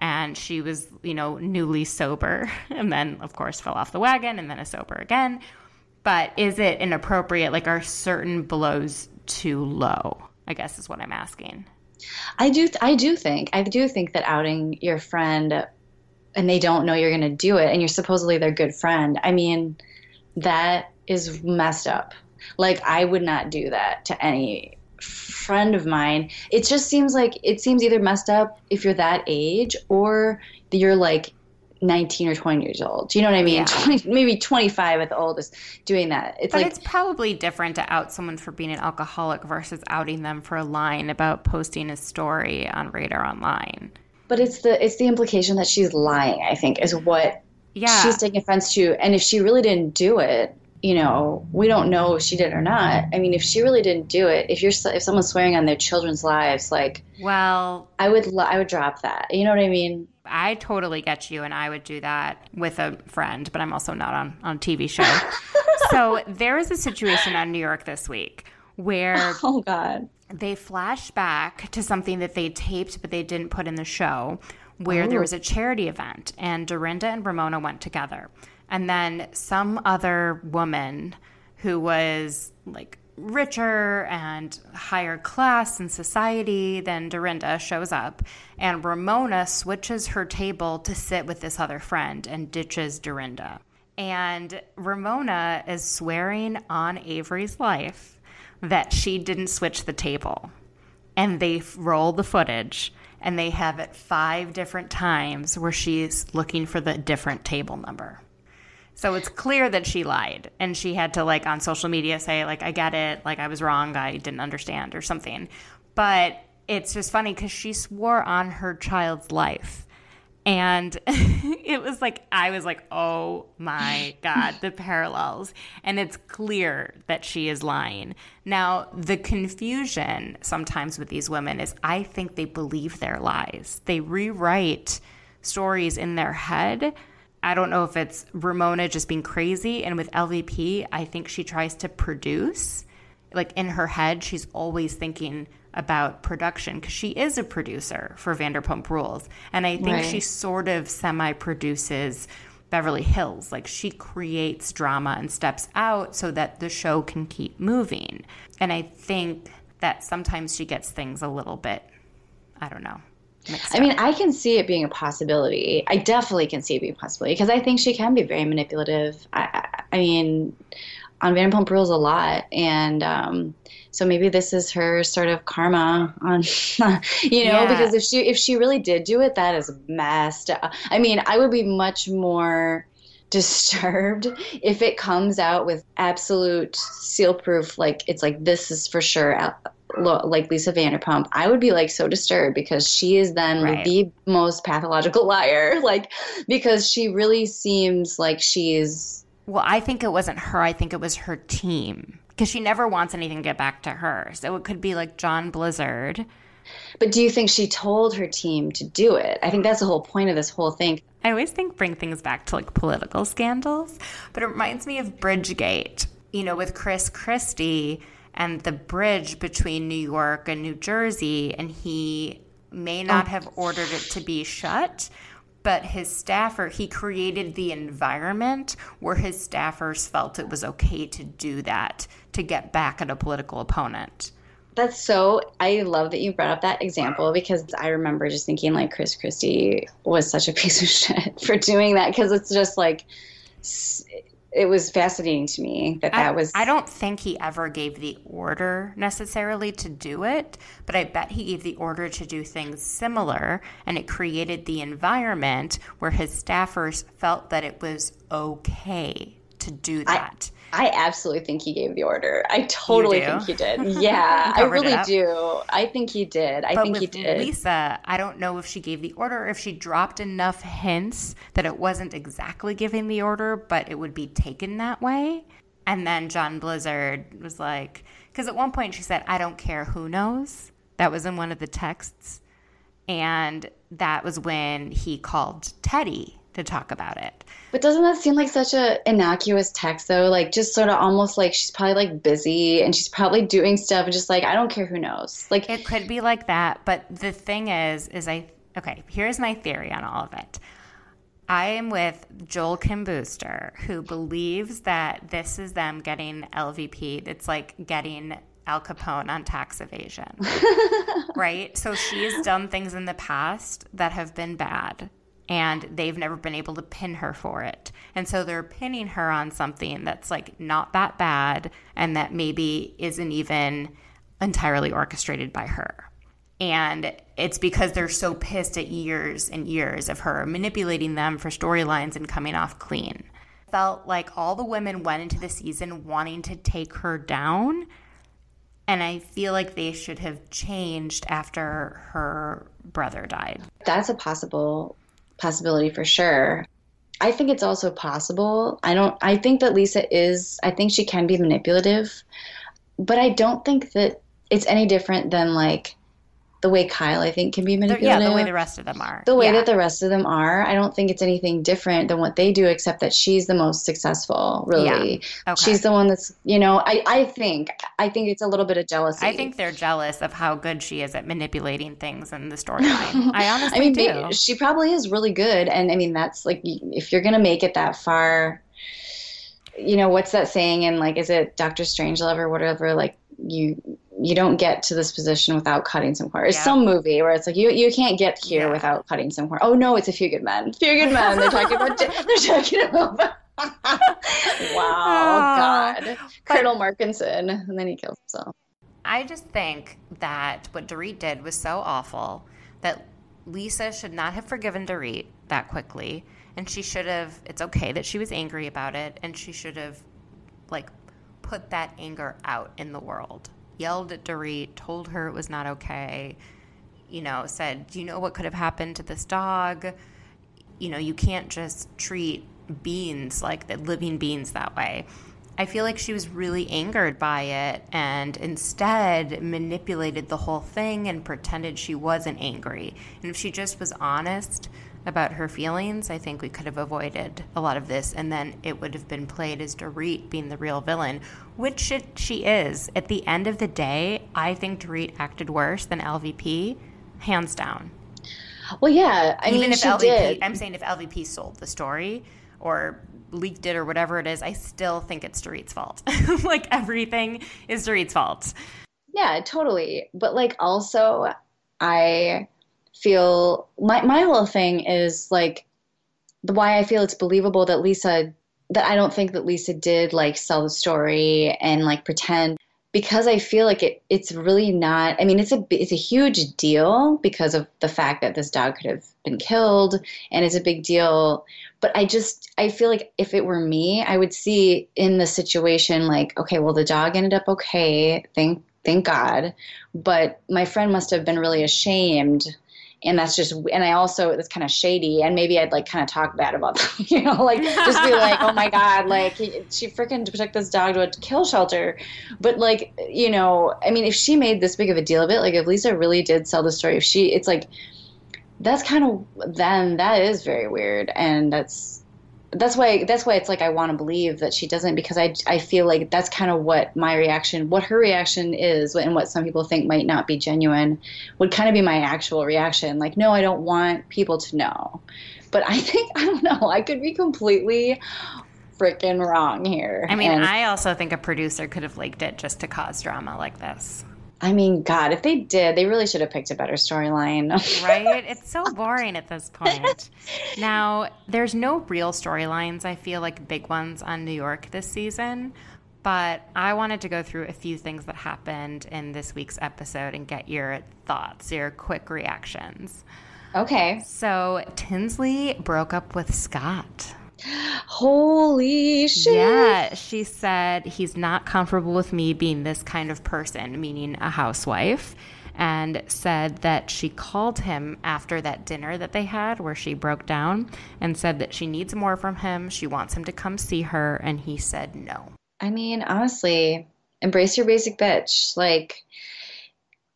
and she was, you know, newly sober and then, of course, fell off the wagon and then is sober again. But is it inappropriate? Like, are certain blows too low? I guess is what I'm asking. I do. I do think. I do think that outing your friend, and they don't know you're going to do it, and you're supposedly their good friend. I mean, that is messed up. Like I would not do that to any friend of mine. It just seems like it seems either messed up if you're that age or you're like 19 or 20 years old. Do you know what I mean? Yeah. 20, maybe 25 at the oldest doing that. It's But like it's probably different to out someone for being an alcoholic versus outing them for a line about posting a story on Radar Online. but it's the it's the implication that she's lying, I think, is what Yeah. she's taking offense to. And if she really didn't do it, you know, we don't know if she did or not. I mean, if she really didn't do it, if you're if someone's swearing on their children's lives, like well, I would lo- I would drop that. You know what I mean? I totally get you, and I would do that with a friend, but I'm also not on on a TV show. so there is a situation on New York this week where Oh God. they flash back to something that they taped but they didn't put in the show where there oh. was a charity event and Dorinda and Ramona went together. And then some other woman who was like richer and higher class in society than Dorinda shows up and Ramona switches her table to sit with this other friend and ditches Dorinda. And Ramona is swearing on Avery's life that she didn't switch the table. And they roll the footage and they have it five different times where she's looking for the different table number. So it's clear that she lied and she had to like on social media say like I get it, like I was wrong, I didn't understand or something. But it's just funny cuz she swore on her child's life. And it was like, I was like, oh my God, the parallels. And it's clear that she is lying. Now, the confusion sometimes with these women is I think they believe their lies. They rewrite stories in their head. I don't know if it's Ramona just being crazy. And with LVP, I think she tries to produce. Like in her head, she's always thinking about production because she is a producer for Vanderpump Rules. And I think Right. she sort of semi produces Beverly Hills. Like she creates drama and steps out so that the show can keep moving. And I think that sometimes she gets things a little bit, I don't know. I mean. I can see it being a possibility. I definitely can see it being a possibility because I think she can be very manipulative. I, I, mean, on Vanderpump Rules a lot, and um, so maybe this is her sort of karma on, you know, Yeah. because if she if she really did do it, that is messed. up. I mean, I would be much more disturbed if it comes out with absolute seal proof like it's like this is for sure lo- like Lisa Vanderpump I would be like so disturbed because she is then Right. the most pathological liar like because she really seems like she's Well, I think it wasn't her. I think it was her team because she never wants anything to get back to her. So it could be like John Blizzard. but do you think she told her team to do it I think that's the whole point of this whole thing I always think bring things back to like political scandals, but it reminds me of Bridgegate, you know, with Chris Christie and the bridge between New York and New Jersey. And he may not oh. have ordered it to be shut, but his staffer, he created the environment where his staffers felt it was okay to do that to get back at a political opponent. That's so. I love that you brought up that example because I remember just thinking like Chris Christie was such a piece of shit for doing that because it's just like it was fascinating to me that that I, was. I don't think he ever gave the order necessarily to do it, but I bet he gave the order to do things similar, and it created the environment where his staffers felt that it was okay to do that. I absolutely think he gave the order. I totally think he did. Yeah, I really do. I think he did. I but think he did. Lisa, I don't know if she gave the order, or if she dropped enough hints that it wasn't exactly giving the order, but it would be taken that way. And then John Blizzard was like, because at one point she said, I don't care who knows. That was in one of the texts. And that was when he called Teddi to talk about it. But doesn't that seem like such a innocuous text though? Like just sort of almost like she's probably like busy and she's probably doing stuff and just like I don't care who knows. Like It could be like that, but the thing is, is I okay. Here's my theory on all of it. I am with Joel Kim Booster, who believes that this is them getting LVP. It's like getting Al Capone on tax evasion, right? So she has done things in the past that have been bad, and they've never been able to pin her for it. And so they're pinning her on something that's like not that bad and that maybe isn't even entirely orchestrated by her. And it's because they're so pissed at years and years of her manipulating them for storylines and coming off clean. Felt like all the women went into the season wanting to take her down. And I feel like they should have changed after her brother died. That's a possible possibility for sure. I think it's also possible. I don't I think that Lisa is I think she can be manipulative, but I don't think that it's any different than like the way Kyle, I think, can be manipulative. Yeah, the way the rest of them are. The way yeah. that the rest of them are. I don't think it's anything different than what they do, except that she's the most successful, really. Yeah. Okay. She's the one that's, you know, I, I think, I think it's a little bit of jealousy. I think they're jealous of how good she is at manipulating things in the storyline. I honestly I mean, do. maybe- she probably is really good. And I mean, that's like, if you're going to make it that far, you know, what's that saying? And like, is it Doctor Strangelove or whatever? Like, you, you don't get to this position without cutting some corners. Yeah. some movie where it's like you you can't get here Yeah. without cutting some corners. Oh no, it's a few good men. Few good men. They're talking about. they're talking about. wow, ah, God, Colonel Markinson, and then he kills himself. I just think that what Dorit did was so awful that Lisa should not have forgiven Dorit that quickly. And she should have, it's okay that she was angry about it, and she should have, like, put that anger out in the world. Yelled at Dorit, told her it was not okay, you know, said, Do you know what could have happened to this dog? You know, you can't just treat beings like the living beings that way. I feel like she was really angered by it and instead manipulated the whole thing and pretended she wasn't angry. And if she just was honest about her feelings, I think we could have avoided a lot of this. And then it would have been played as Dorit being the real villain, which it, she is. At the end of the day, I think Dorit acted worse than LVP, hands down. Well, yeah, I Even mean, if she LVP, did. I'm saying if LVP sold the story or leaked it or whatever it is, I still think it's Dorit's fault. like everything is Dorit's fault. Yeah, totally. But like also I feel my my whole thing is like the why I feel it's believable that Lisa that I don't think that Lisa did like sell the story and like pretend because I feel like it it's really not I mean it's a it's a huge deal because of the fact that this dog could have been killed and it's a big deal. But I just I feel like if it were me I would see in the situation like okay well the dog ended up okay thank thank God. But my friend must have been really ashamed and that's just and i also it's kind of shady and maybe i'd like kind of talk bad about them you know like just be like oh my god like she freaking took this dog to a kill shelter. But like you know i mean if she made this big of a deal of it like if lisa really did sell the story if she it's like that's kind of then that is very weird and that's that's why that's why it's like I want to believe that she doesn't because I I feel like that's kind of what my reaction what her reaction is and what some people think might not be genuine would kind of be my actual reaction. Like no I don't want people to know. But I think I don't know I could be completely freaking wrong here. I mean, And- I also think a producer could have leaked it just to cause drama like this. I mean God if they did they really should have picked a better storyline Right? it's so boring at this point. Now, there's no real storylines, I feel like big ones on New York this season, but I wanted to go through a few things that happened in this week's episode and get your thoughts, your quick reactions. okay So, Tinsley broke up with Scott. Holy shit Yeah, she said he's not comfortable with me being this kind of person, meaning a housewife, and said that she called him after that dinner that they had where she broke down and said that she needs more from him. She wants him to come see her, and he said no. I mean, honestly, embrace your basic bitch. Like,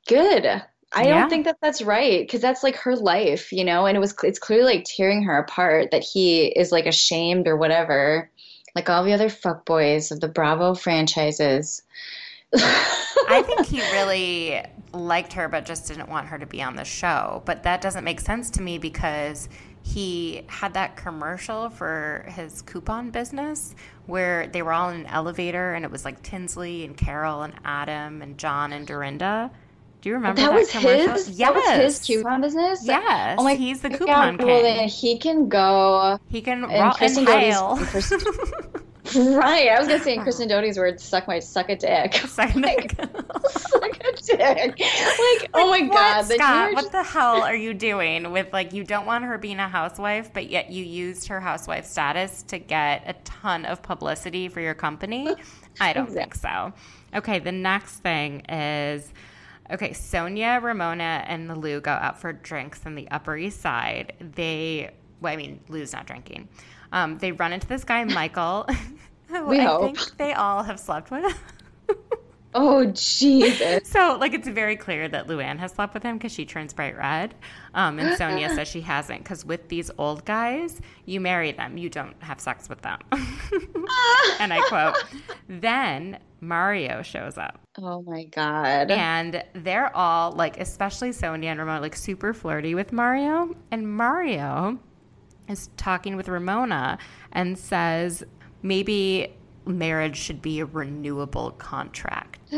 good. I Yeah. don't think that that's right because that's like her life, you know. And it was it's clearly like tearing her apart that he is like ashamed or whatever, like all the other fuckboys of the Bravo franchises. I think he really liked her, but just didn't want her to be on the show. But that doesn't make sense to me because he had that commercial for his coupon business where they were all in an elevator and it was like Tinsley and Carole and Adam and John and Dorinda. Do you remember that, that, was commercial? his. Yes. That was his coupon business. Yes. Oh my he's the coupon Well, king. then he can go. he can And rock and Kristen. Kristen- Right. I was gonna say in Kristen Doute's words, "Suck my suck a dick." Like, suck a dick. Like, oh my what, god, Scott? were What the hell are you doing with like you don't want her being a housewife, but yet you used her housewife status to get a ton of publicity for your company? I don't think so. Okay, the next thing is okay, Sonja, Ramona, and Lou go out for drinks on the Upper East Side. They well, I mean, Lou's not drinking. Um, they run into this guy, Michael. who We I hope. think they all have slept with. Oh Jesus. So, like, it's very clear that Luann has slept with him because she turns bright red. Um, and Sonja says she hasn't because with these old guys, you marry them, you don't have sex with them. and I quote, then Mario shows up. Oh my god. And they're all, like, especially Sonja and Ramona, like, super flirty with Mario. And Mario is talking with Ramona and says maybe marriage should be a renewable contract.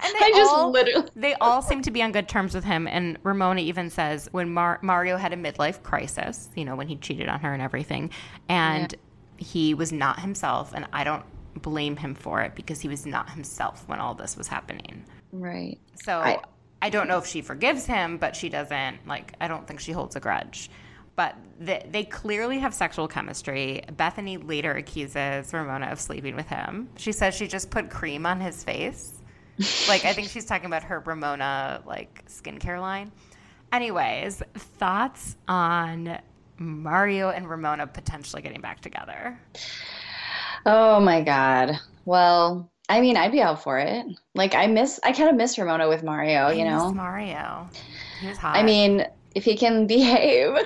And they I just all, literally- they all seem to be on good terms with him. And Ramona even says when Mar- Mario had a midlife crisis, you know, when he cheated on her and everything, and he was not himself, and I don't blame him for it because he was not himself when all this was happening. right. So I, I- don't know if she forgives him, but she doesn't like. I don't think she holds a grudge. But they, they clearly have sexual chemistry. Bethany later accuses Ramona of sleeping with him. She says she just put cream on his face. like I think she's talking about her Ramona like skincare line. Anyways, thoughts on Mario and Ramona potentially getting back together? Oh my god. Well, I mean, I'd be out for it. Like I miss I kind of miss Ramona with Mario, you miss know. Mario. He was hot. I mean, if he can behave.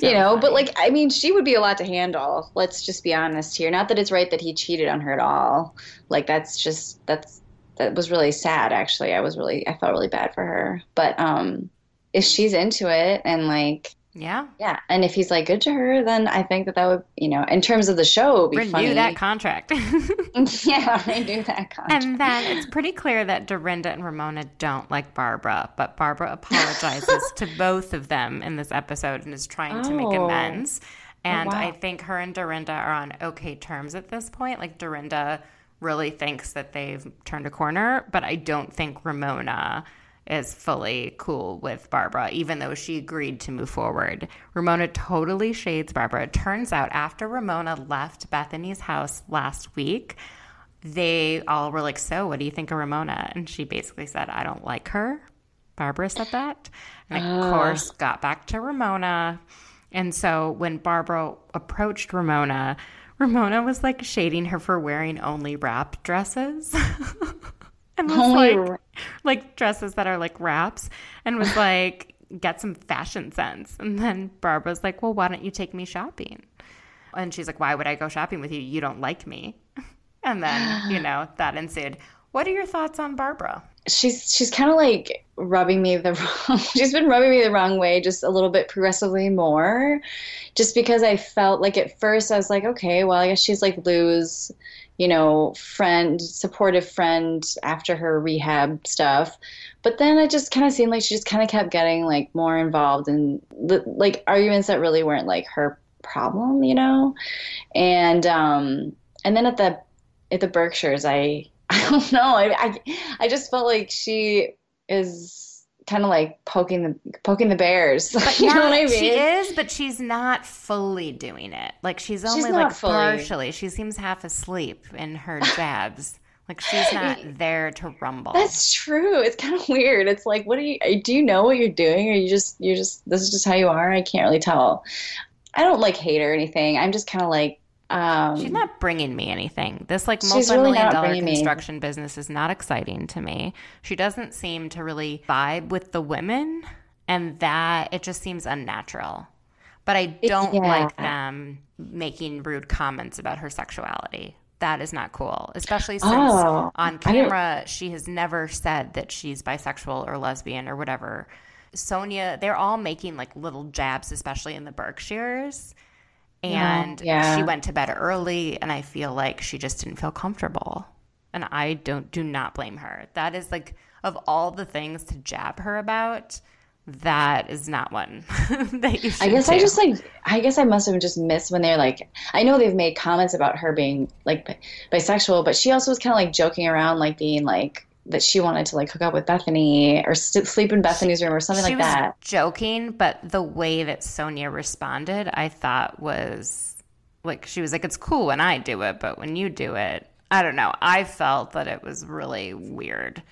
you know, but like I mean, she would be a lot to handle. Let's just be honest here. Not that it's right that he cheated on her at all. Like that's just that's that was really sad actually. I was really I felt really bad for her. But um if she's into it and like yeah. yeah, and if he's like good to her, then I think that that would, you know, in terms of the show, would be Renew funny. that contract. yeah, renew that contract. And then it's pretty clear that Dorinda and Ramona don't like Barbara, but Barbara apologizes to both of them in this episode and is trying to make Oh. amends. Oh, and wow. I think her and Dorinda are on okay terms at this point. Like Dorinda really thinks that they've turned a corner, but I don't think Ramona is fully cool with Barbara, even though she agreed to move forward. Ramona totally shades Barbara. It turns out after Ramona left Bethany's house last week, they all were like, So, what do you think of Ramona? And she basically said, I don't like her. Barbara said that. And of course, got back to Ramona. And so when Barbara approached Ramona, Ramona was like shading her for wearing only wrap dresses. and was Only like, like dresses that are like wraps and was like, get some fashion sense. And then Barbara's like, well, why don't you take me shopping? And she's like, why would I go shopping with you? You don't like me. And then, you know, that ensued. What are your thoughts on Barbara? She's she's kind of like rubbing me the wrong she's been rubbing me the wrong way just a little bit progressively more just because i felt like at first i was like okay well i guess she's like lou's you know friend supportive friend after her rehab stuff. But then it just kind of seemed like she just kind of kept getting like more involved in like arguments that really weren't like her problem you know? And um and then at the at the berkshires i I don't know. I, I, I just felt like she is kind of like poking the poking the bears. you know what I mean? She is, but she's not fully doing it. Like she's only not like fully. partially. She seems half asleep in her jabs. like she's not there to rumble. That's true. It's kind of weird. It's like, what do you do? You know what you're doing, or you just you're just this is just how you are? I can't really tell. I don't like hate or anything. I'm just kind of like. Um, She's not bringing me anything. This like multi-million really dollar bringing me- construction business is not exciting to me. She doesn't seem to really vibe with the women, and that it just seems unnatural. But I don't yeah. like them making rude comments about her sexuality. That is not cool, especially since Oh, on camera she has never said that she's bisexual or lesbian or whatever. Sonja, they're all making like little jabs, especially in the Berkshires. And yeah. she went to bed early, and I feel like she just didn't feel comfortable. And I don't do not blame her. That is like of all the things to jab her about, that is not one that you should I guess do. I just like I guess I must have just missed when they're like I know they've made comments about her being like bisexual, but she also was kind of like joking around like being like that she wanted to like hook up with Bethany or st- sleep in Bethany's room or something she like was that. joking, but the way that Sonja responded, I thought was like she was like, "It's cool when I do it, but when you do it, I don't know." I felt that it was really weird,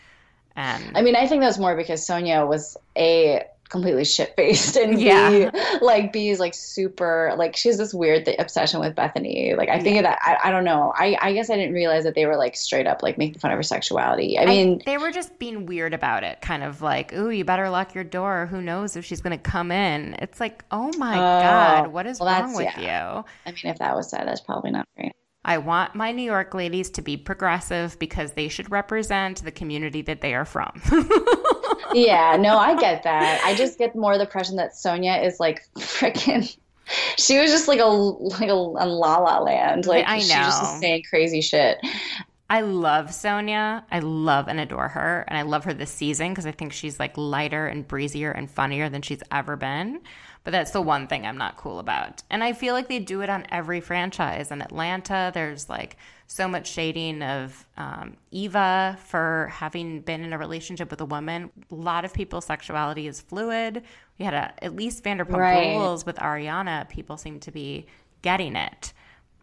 and I mean, I think that was more because Sonja was a completely shit faced and Yeah. B, like B is like super like she has this weird th- obsession with Bethany. Like I think of that I, I don't know. I, I guess I didn't realize that they were like straight up like making fun of her sexuality. I mean they were just being weird about it, kind of like, "Ooh, you better lock your door. Who knows if she's going to come in?" It's like, "Oh my oh, god, what is well, wrong with yeah. you?" I mean if that was said, that's probably not great. I want my New York ladies to be progressive because they should represent the community that they are from. yeah, no, I get that. I just get more the impression that Sonja is like freaking. She was just like a like a, a la la land. Like I she just know. was saying crazy shit. I love Sonja. I love and adore her. And I love her this season because I think she's like lighter and breezier and funnier than she's ever been. But that's the one thing I'm not cool about. And I feel like they do it on every franchise. In Atlanta, there's like so much shading of um, Eva for having been in a relationship with a woman. A lot of people's sexuality is fluid. We had a, at least Vanderpump Right. Rules with Ariana. People seem to be getting it.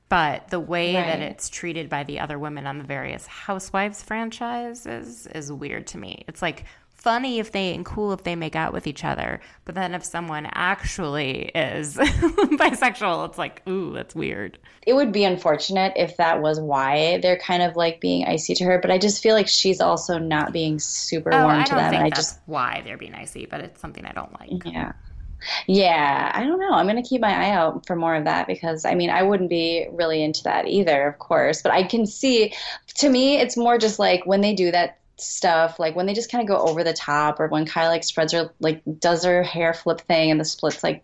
But the way that it's treated by the other women on the various Housewives franchises is weird to me. It's like funny if they and cool if they make out with each other, but then if someone actually is bisexual, it's like, ooh, that's weird. it would be unfortunate if that was why they're kind of like being icy to her, but I just feel like she's also not being super Oh, warm I to them. and I just why they're being icy, but it's something I don't like. yeah. Yeah, I don't know. I'm going to keep my eye out for more of that because I mean, I wouldn't be really into that either, of course, but I can see to me it's more just like when they do that stuff, like when they just kind of go over the top or when Kyle like spreads her like does her hair flip thing and the splits like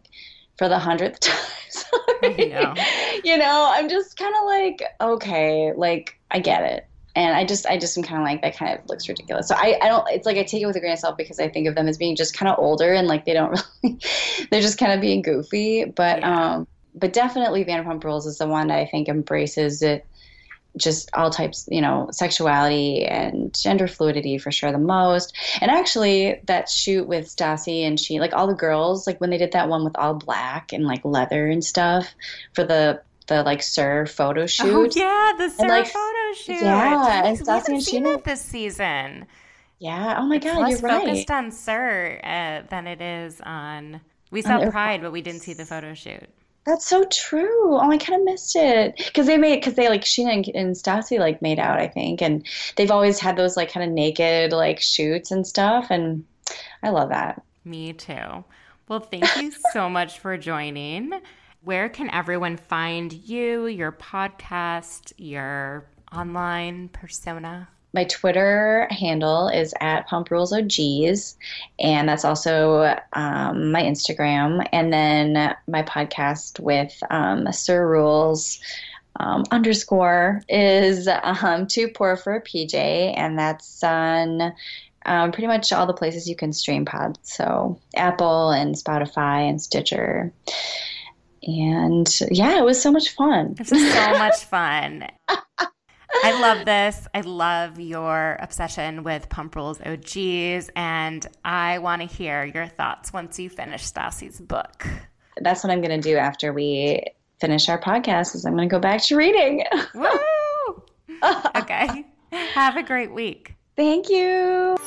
for the hundredth time. Know. you know, I'm just kind of like, okay, like I get it. And I just, I just am kind of like that. Kind of looks ridiculous. So I, I don't. It's like I take it with a grain of salt because I think of them as being just kind of older and like they don't really, they're just kind of being goofy. But, Yeah. um, but definitely Vanderpump Rules is the one that I think embraces it, just all types, you know, sexuality and gender fluidity for sure the most. And actually, that shoot with Stassi and she, like all the girls, like when they did that one with all black and like leather and stuff for the the like SUR photo shoot. Oh yeah, the Sarah like, photo shoot. yeah, and Stassi and seen Scheana- it this season. Yeah. Oh my It's God, you're right. focused on SUR uh, than it is on. We saw their- Pride, but we didn't see the photo shoot. That's so true. Oh, I kind of missed it because they made because they like Scheana and, and Stassi like made out, I think, and they've always had those like kind of naked like shoots and stuff, and I love that. Me too. Well, thank you so much for joining. Where can everyone find you, your podcast, your online persona? My Twitter handle is at Pump Rules OGs, and that's also um, my Instagram. And then my podcast with um, Sir Rules um, underscore is um, Too Poor for a PJ, and that's on um, pretty much all the places you can stream pods. So Apple and Spotify and Stitcher. And yeah, it was so much fun. This is so much fun. I love this. I love your obsession with Pump Rules OGs, and I want to hear your thoughts once you finish Stassi's book. That's what I'm going to do after we finish our podcast is I'm going to go back to reading. Woo! okay. Have a great week. Thank you.